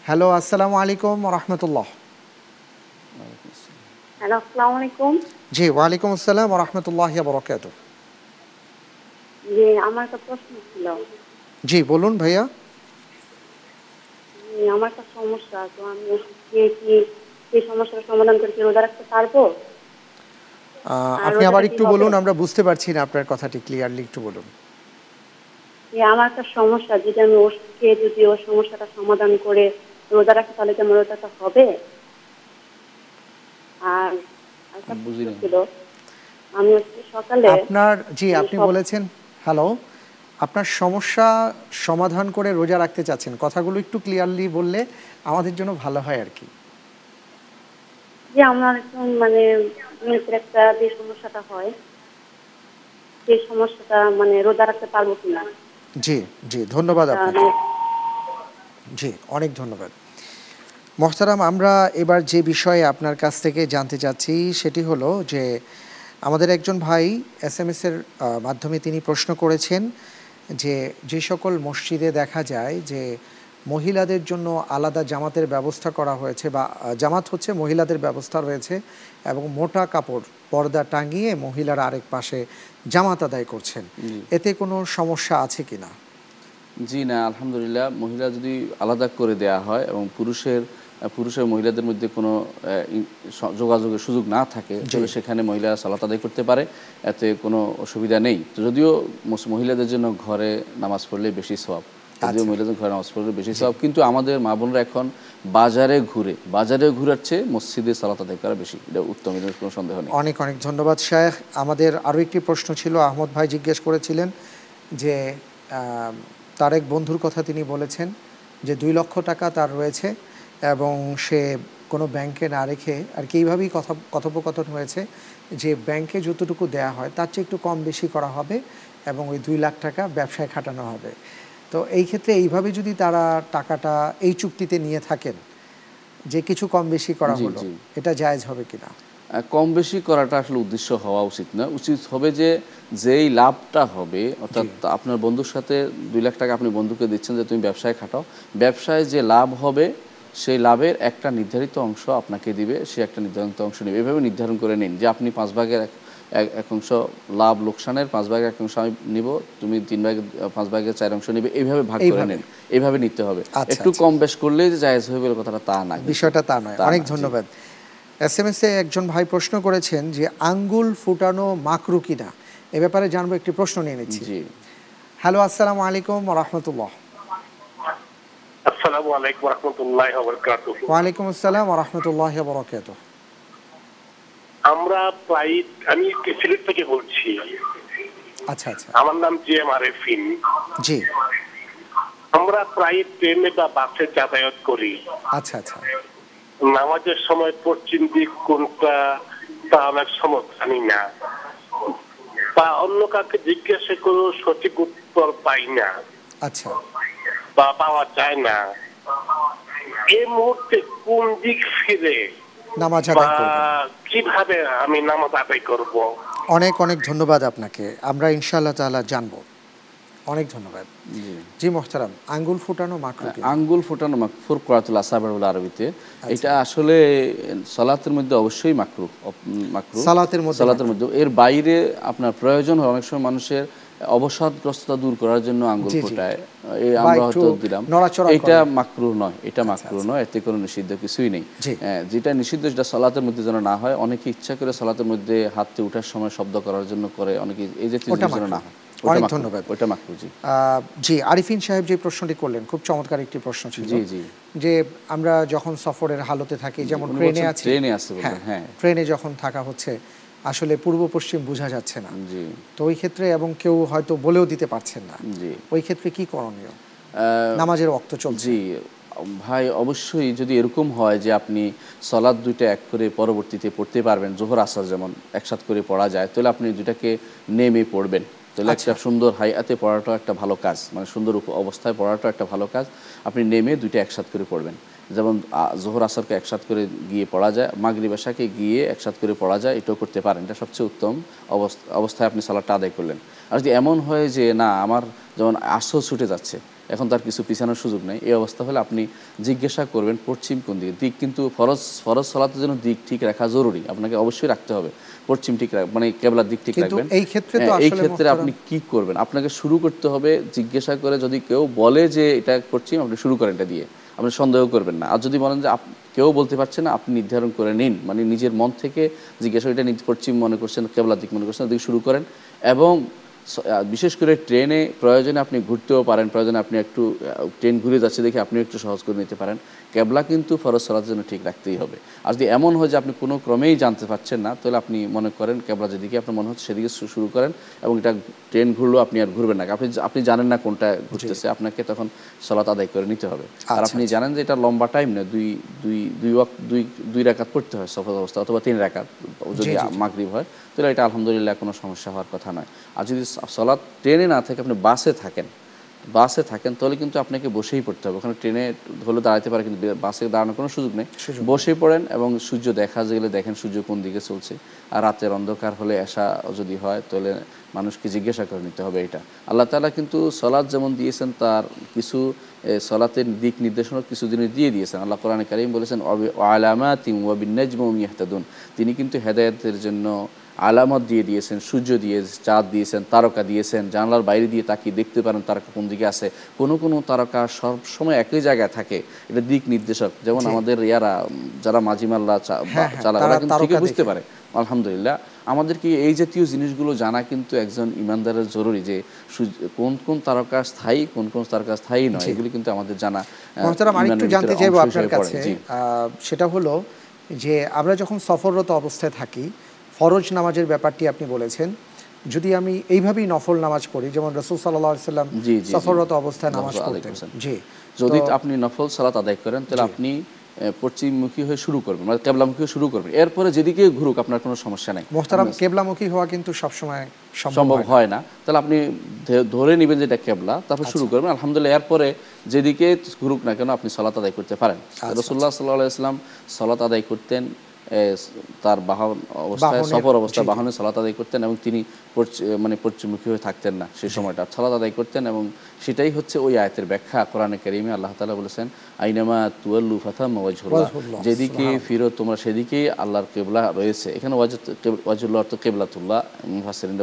হ্যালো আসসালামু আলাইকুম রহমতুল্লাহ। হ্যালো আসসালামু আলাইকুম। জি ওয়ালাইকুম আসসালাম রহমতুল্লাহ বরকাত যে আমার একটা প্রশ্ন ছিল। জি বলুন ভাইয়া। আমার একটা সমস্যা তো আমি কে কি এই সমস্যার সমাধান করে কি রোজা রাখতে পারব? আপনি ওটা আবার একটু বলুন আমরা বুঝতে পারছি না আপনার কথাটি ক্লিয়ারলি একটু বলুন। আমার একটা সমস্যা যদি আমি ওষুধ যদি ওর সমস্যাটা সমাধান করে রোজা রাখি তাহলে কি আমার রোজাটা হবে? আর ছিল আমি সকালে আপনার জি আপনি বলেছেন। হ্যালো আপনার সমস্যা সমাধান করে রোজা রাখতে চাচ্ছেন। কথাগুলো একটু ক্লিয়ারলি বললে আমাদের জন্য ভালো হয় আর কি। যে আমার মানে একটা যে সমস্যাটা হয় সেই সমস্যাটা মানে রোজা রাখতে পারব কিনা। জি জি ধন্যবাদ আপনাকে। জি অনেক ধন্যবাদ। মোহতারাম আমরা এবার যে বিষয়ে আপনার কাছ থেকে জানতে চাচ্ছি সেটি হলো যে আমাদের একজন ভাই এস এম এর মাধ্যমে তিনি প্রশ্ন করেছেন যে যে সকল মসজিদে দেখা যায় যে মহিলাদের জন্য আলাদা জামাতের ব্যবস্থা করা হয়েছে বা জামাত হচ্ছে মহিলাদের ব্যবস্থা রয়েছে এবং মোটা কাপড় পর্দা টাঙিয়ে মহিলারা আরেক পাশে জামাত আদায় করছেন। এতে কোনো সমস্যা আছে কি না? জি না আলহামদুলিল্লাহ। মহিলা যদি আলাদা করে দেয়া হয় এবং পুরুষের পুরুষের মহিলাদের মধ্যে কোনো যোগাযোগের সুযোগ না থাকে তবে সেখানে মহিলারা সালাত আদায় করতে পারে এতে কোনো অসুবিধা নেই। তো যদিও মহিলাদের জন্য ঘরে নামাজ পড়লে বেশি সব যদিও মহিলাদের ঘরে নামাজ পড়লে বেশি সব কিন্তু আমাদের মা বোনরা এখন বাজারে ঘুরে বাজারে ঘুরার চেয়ে মসজিদে সালাত আদায় করা বেশি। এটা উত্তম এদের কোনো সন্দেহ নেই। অনেক অনেক ধন্যবাদ শেখ আমাদের আরও একটি প্রশ্ন ছিল আহমদ ভাই জিজ্ঞেস করেছিলেন যে তার এক বন্ধুর কথা তিনি বলেছেন যে দুই লক্ষ টাকা তার রয়েছে। এবং সে কোনো ব্যাংকে না রেখে আর কি এইভাবেই কথা কথোপকথন হয়েছে যে ব্যাংকে যতটুকু দেয়া হয় তার চেয়ে একটু কম বেশি করা হবে এবং ওই দুই লাখ টাকা ব্যবসায় খাটানো হবে। তো এই ক্ষেত্রে এইভাবে যদি তারা টাকাটা এই চুক্তিতে নিয়ে থাকেন যে কিছু কম বেশি করা হলো এটা জায়জ হবে কিনা? কম বেশি করাটা আসলে উদ্দেশ্য হওয়া উচিত না। উচিত হবে যে যেই লাভটা হবে অর্থাৎ আপনার বন্ধুর সাথে দুই লাখ টাকা আপনি বন্ধুকে দিচ্ছেন যে তুমি ব্যবসায় খাটাও ব্যবসায় যে লাভ হবে সেই লাভের একটা নির্ধারিত অংশ আপনাকে দিবে সে একটা নির্ধারিত অংশ নেবে। এভাবে নির্ধারণ করে নিন যে আপনি পাঁচ ভাগের এক- অংশ লাভ লোকসানের পাঁচ ভাগের এক অংশ আমি নিব তুমি তিন ভাগের পাঁচ ভাগের চার অংশ নিবে। এইভাবে ভাগ করে। নিন এইভাবে নিতে হবে। আচ্ছা, একটু আচ্ছা। কম বেশ করলেই যে জায়েজ হয়ে গেল কথাটা তা না। বিষয়টা তা নয়। অনেক ধন্যবাদ এস এম এস এ একজন ভাই প্রশ্ন করেছেন যে আঙ্গুল ফুটানো মাকরু কিনা? এ ব্যাপারে জানব একটি প্রশ্ন নিয়ে নিচ্ছি। জি। হ্যালো আসসালামু আলাইকুম রহমতুল্লাহ। আসসালামু আলাইকুম রহমতুল্লাহ বরকাতুহ। ওয়ালাইকুম আসসালাম রহমতুল্লাহ বরকাত আমরা প্রায় আমি সিলেট থেকে বলছি। আচ্ছা আচ্ছা। আমার নাম জি এম জি। আমরা প্রায় ট্রেনে বা বাসে যাতায়াত করি। আচ্ছা আচ্ছা। নামাজের সময় পশ্চিম দিক কোনটা তা অনেক সময় জানি না। বা অন্য কাউকে জিজ্ঞাসা করেও সঠিক উত্তর পাই না। আচ্ছা। বা পাওয়া যায় না। এই মুহূর্তে কোন দিক ফিরে? নামাজ আদায় কীভাবে আমি নামাজ আদায় করব? অনেক অনেক ধন্যবাদ আপনাকে। আমরা ইনশাআল্লাহ তাআলা জানব। অনেক ধন্যবাদ। জি। জি মোহতারাম আঙ্গুল ফুটানো মাকরু আঙ্গুল ফোটানো মাকফুর করাতুল আসাবার বলে আরবিতে। এটা আসলে সালাতের মধ্যে অবশ্যই মাকরু মাকরু সালাতের মধ্যে সালাতের মধ্যে। এর বাইরে আপনার প্রয়োজন হয়। অনেক সময় মানুষের অবসাদগ্রস্ততা দূর করার জন্য আঙ্গুল। ফোটায়। এই আমরা হয়তো দিলাম। এটা আচ্ছা, মাকরু নয় এটা মাকরু নয় এতে কোনো নিষিদ্ধ কিছুই নেই। হ্যাঁ, যেটা নিষিদ্ধ সেটা সালাতের মধ্যে যেন না হয়। অনেকে ইচ্ছা করে সালাতের মধ্যে হাতে উঠার সময় শব্দ করার জন্য করে অনেকে এই জাতীয় যেন না হয়। অনেক ধন্যবাদ। ওটা জি। জি আরিফিন সাহেব যে প্রশ্নটি করলেন খুব চমৎকার একটি প্রশ্ন ছিল। জি, জি। যে আমরা যখন সফরের হালতে থাকি যেমন ট্রেনে আছি ট্রেনে আছে হ্যাঁ। ট্রেনে যখন থাকা হচ্ছে আসলে পূর্ব পশ্চিম বোঝা যাচ্ছে না। জি। তো ওই ক্ষেত্রে এবং কেউ হয়তো বলেও দিতে পারছেন না। জি। ওই ক্ষেত্রে কি করণীয়? নামাজের অক্ত চলছে। জি। ভাই অবশ্যই যদি এরকম হয় যে আপনি সলাদ দুইটা এক করে পরবর্তীতে পড়তে পারবেন জোহর আসার যেমন একসাথ করে পড়া যায় তাহলে আপনি দুটাকে নেমে পড়বেন। তাহলে একটা সুন্দর হাইয়াতে পড়াটাও একটা ভালো কাজ মানে সুন্দর অবস্থায় পড়াটাও একটা ভালো কাজ। আপনি নেমে দুইটা একসাথ করে পড়বেন। যেমন জোহর আসরকে একসাথ করে গিয়ে পড়া যায় মাগরিব আশাকে গিয়ে একসাথ করে পড়া যায় এটাও করতে পারেন। এটা সবচেয়ে উত্তম অবস্থা অবস্থায় আপনি সালাদটা আদায় করলেন। আর যদি এমন হয় যে না আমার যেমন আসর ছুটে যাচ্ছে এখন তার কিছু পিছানোর সুযোগ নেই এই অবস্থা হলে আপনি জিজ্ঞাসা করবেন পশ্চিম কোন দিকে। দিক কিন্তু ফরজ ফরজ সলাতের জন্য দিক ঠিক রাখা জরুরি। আপনাকে অবশ্যই রাখতে হবে। পশ্চিম ঠিক মানে কেবলার দিক ঠিক রাখবেন। এই ক্ষেত্রে হ্যাঁ, এই ক্ষেত্রে আপনি কি করবেন? আপনাকে শুরু করতে হবে জিজ্ঞাসা করে যদি কেউ বলে যে এটা করছি আপনি শুরু করেন এটা দিয়ে। আপনি সন্দেহ করবেন না। আর যদি বলেন যে কেউ বলতে পারছে না, আপনি নির্ধারণ করে নিন। মানে নিজের মন থেকে জিজ্ঞাসা এটা পশ্চিম মনে করছেন কেবলার দিক মনে করছেন দিকে শুরু করেন। এবং বিশেষ করে ট্রেনে প্রয়োজনে আপনি ঘুরতেও পারেন, প্রয়োজনে আপনি একটু ট্রেন ঘুরে যাচ্ছে দেখে আপনি একটু সহজ করে নিতে পারেন। কেবলা কিন্তু ফরজ সলার জন্য ঠিক রাখতেই হবে। আর যদি এমন হয় যে আপনি কোনো ক্রমেই জানতে পারছেন না তাহলে আপনি মনে করেন কেবলা যেদিকে আপনার মনে হচ্ছে সেদিকে শুরু করেন এবং এটা ট্রেন ঘুরলেও আপনি আর ঘুরবেন না। আপনি আপনি জানেন না কোনটা ঘুরতেছে আপনাকে তখন সলাত আদায় করে নিতে হবে। আর আচ্ছা, আপনি জানেন যে এটা লম্বা টাইম না দুই দুই দুই ওয়াক দুই দুই রাকাত পড়তে হয় সফর অবস্থা অথবা তিন রাকাত যদি। মাগরিব হয় তাহলে এটা আলহামদুলিল্লাহ কোনো সমস্যা হওয়ার কথা নয়। আর যদি সলাৎ ট্রেনে না থাকে আপনি বাসে থাকেন বাসে থাকেন তাহলে কিন্তু আপনাকে বসেই পড়তে হবে। ওখানে ট্রেনে হলে দাঁড়াতে পারে কিন্তু বাসে দাঁড়ানোর কোনো সুযোগ নেই। বসেই পড়েন এবং সূর্য দেখা গেলে দেখেন সূর্য কোন দিকে চলছে। আর রাতের অন্ধকার হলে আসা যদি হয় তাহলে মানুষকে জিজ্ঞাসা করে নিতে হবে এটা। আল্লাহ তাআলা কিন্তু সলাৎ যেমন দিয়েছেন তার কিছু সলাতের দিক নির্দেশনা কিছু জিনিস দিয়ে দিয়েছেন। আল্লাহ কোরআন কারিম বলেছেন আলামাতিম ওয়াবিন নাজমুম ইয়াহতাদুন। তিনি কিন্তু হেদায়েতের জন্য আলামত দিয়ে দিয়েছেন সূর্য দিয়ে চাঁদ দিয়েছেন তারকা দিয়েছেন জানলার বাইরে দিয়ে তাকিয়ে দেখতে পারেন তারকা কোন দিকে আছে। কোনো কোনো তারকা সবসময় একই জায়গায় থাকে এটা দিক নির্দেশক। যেমন আমাদের ইয়ারা যারা মাঝিমাল্লা চা- বা- হ্যাঁ, হ্যাঁ, চালায় তারা কিন্তু ঠিকই বুঝতে পারে। আলহামদুলিল্লাহ আমাদেরকে এই জাতীয় জিনিসগুলো জানা কিন্তু একজন ইমানদারের জরুরি যে কোন কোন তারকা স্থায়ী কোন কোন তারকা স্থায়ী নয় এগুলি কিন্তু আমাদের জানা জানতে চাইব আপনার কাছে সেটা হলো যে আমরা যখন সফররত অবস্থায় থাকি ফরজ নামাজের ব্যাপারটি আপনি বলেছেন। যদি আমি এইভাবেই নফল নামাজ পড়ি যেমন রসুল সাল্লাহ সাল্লাম। সফররত অবস্থায় নামাজ পড়তেন। জি। যদি আপনি নফল সালাত আদায় করেন তাহলে আপনি পশ্চিমমুখী হয়ে শুরু করবেন মানে কেবলামুখী শুরু করবেন। এরপরে যেদিকে ঘুরুক আপনার কোনো সমস্যা নাই। মোহতারাম কেবলামুখী হওয়া কিন্তু সবসময় সম্ভব হয় না। তাহলে আপনি ধরে নেবেন যে এটা কেবলা তারপর শুরু আচ্ছা। করবেন। আলহামদুলিল্লাহ এরপরে যেদিকে ঘুরুক না কেন আপনি সলাত আদায় করতে পারেন। আচ্ছা, রসুল্লাহ সাল্লাহ ইসলাম সলাত আদায় করতেন তার বাহন অবস্থায় সফর অবস্থায়। বাহনে সালাত আদায় করতেন এবং তিনি মানে পশ্চিমমুখী হয়ে থাকতেন না সেই সময়টা। সালাত আদায় করতেন এবং সেটাই হচ্ছে ওই আয়াতের ব্যাখ্যা। কোরআনে কারিমে আল্লাহ তাআলা বলেছেন আইনামা তুয়াল্লু ফাথাম ওয়াজহুল্লাহ। ওয়াজহুল্লাহ, যেদিকে ফিরো তোমরা সেদিকেই আল্লাহর কেবলা রয়েছে। এখানে ওয়াজুল্লাহ অর্থ কেবলাতুল্লাহ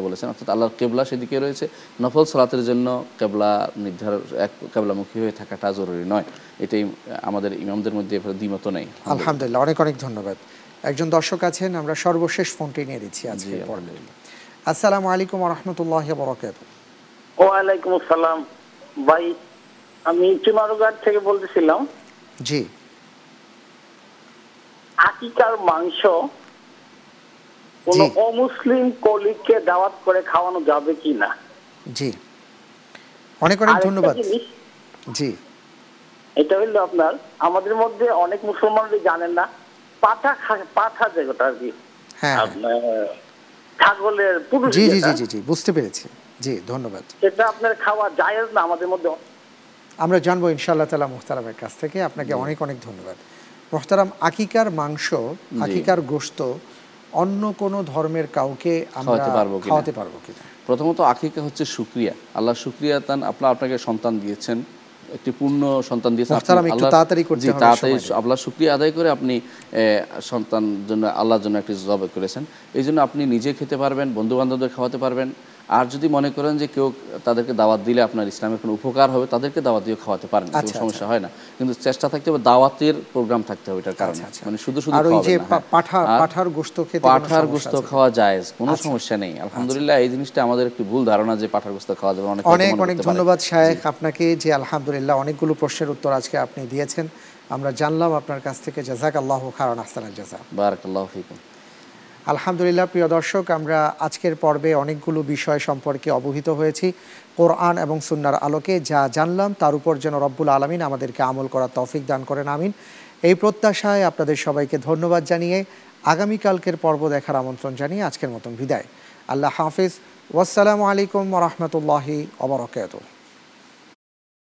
বলেছেন। অর্থাৎ আল্লাহর কেবলা সেদিকে রয়েছে। নফল সালাতের জন্য কেবলা নির্ধারণ এক কেবলামুখী হয়ে থাকাটা জরুরি নয়। এটাই আমাদের ইমামদের মধ্যে দ্বিমত নেই। আলহামদুলিল্লাহ অনেক অনেক ধন্যবাদ। একজন দর্শক আছেন আমরা সর্বশেষ ফোনটি নিয়ে দিচ্ছি আজকে পর্বে। আসসালামু আলাইকুম রহমতুল্লাহ বরকাত ওয়ালাইকুম আসসালাম। ভাই আমি চুনারুঘাট থেকে বলতেছিলাম। জি। আকিকার মাংস কোন অমুসলিম কলিগকে দাওয়াত করে খাওয়ানো যাবে কি না? জি। অনেক অনেক ধন্যবাদ। জি। এটা হইল আপনার আমাদের মধ্যে অনেক মুসলমানরা জানেন না পাঠা পাঠা যেটা আর কি। হ্যাঁ হ্যাঁ। ছাগলের পুরুষ জি জি জি জি বুঝতে পেরেছি। জি ধন্যবাদ। সেটা আপনার খাওয়া জায়েজ না আমাদের মধ্যে। আমরা জানব ইনশাআল্লাহ তালা মুহতারামের কাছ থেকে। আপনাকে অনেক অনেক ধন্যবাদ। মোহতারাম আকিকার মাংস আকিকার গোস্ত অন্য কোনো ধর্মের কাউকে আমরা খাওয়াতে পারব কিনা? খাওয়াতে পারব কিনা? প্রথমত আকিকা হচ্ছে শুক্রিয়া। আল্লাহ শুক্রিয়া তান আপনার আপনাকে সন্তান দিয়েছেন। একটি পূর্ণ সন্তান দিয়েছেন একটু তাড়াতাড়ি হবে, তাড়াতাড়ি। আল্লাহ শুক্রিয়া আদায় করে আপনি সন্তান জন্য আল্লাহর জন্য একটি জব করেছেন এই জন্য আপনি নিজে খেতে পারবেন বন্ধু বান্ধবদের খাওয়াতে পারবেন আর যদি মনে করেন যে কেউ তাদেরকে দাওয়াত দিলে আপনার ইসলামের কোনো উপকার হবে তাদেরকে দাওয়াত দিয়ে খাওয়াতে পারেন কোনো আচ্ছা, সমস্যা হয় না। কিন্তু চেষ্টা থাকতে হবে দাওয়াতের প্রোগ্রাম থাকতে হবে এটার কারণে। মানে শুধু শুধু হ্যাঁ। পাঠার গোস্ত খেতে পাঠার গোস্ত আচ্ছা। খাওয়া যায় কোনো সমস্যা নেই। আলহামদুলিল্লাহ এই জিনিসটা আমাদের একটি ভুল ধারণা যে পাঠার গোস্ত খাওয়া যাবে অনেকে অনেক অনেক ধন্যবাদ শায়েখ আপনাকে যে আলহামদুলিল্লাহ অনেকগুলো প্রশ্নের উত্তর আজকে আপনি দিয়েছেন। আমরা জানলাম আপনার কাছ থেকে। জাজাক আল্লাহ খারান আহসানাল জাজা বারাকাল্লাহু ফিকুম। আলহামদুলিল্লাহ, প্রিয় দর্শক, আমরা আজকের পর্বে অনেকগুলো বিষয় সম্পর্কে অবহিত হয়েছি। কোরআন এবং সুন্নার আলোকে যা জানলাম, তার উপর যেন রব্বুল আলমিন আমাদেরকে আমল করার তৌফিক দান করেন, আমিন। এই প্রত্যাশায় আপনাদের সবাইকে ধন্যবাদ জানিয়ে আগামীকালকের পর্ব দেখার আমন্ত্রণ জানিয়ে আজকের মতন বিদায়। আল্লাহ হাফিজ। ওয়াসসালামু আলাইকুম রহমতুল্লাহি অবরকাত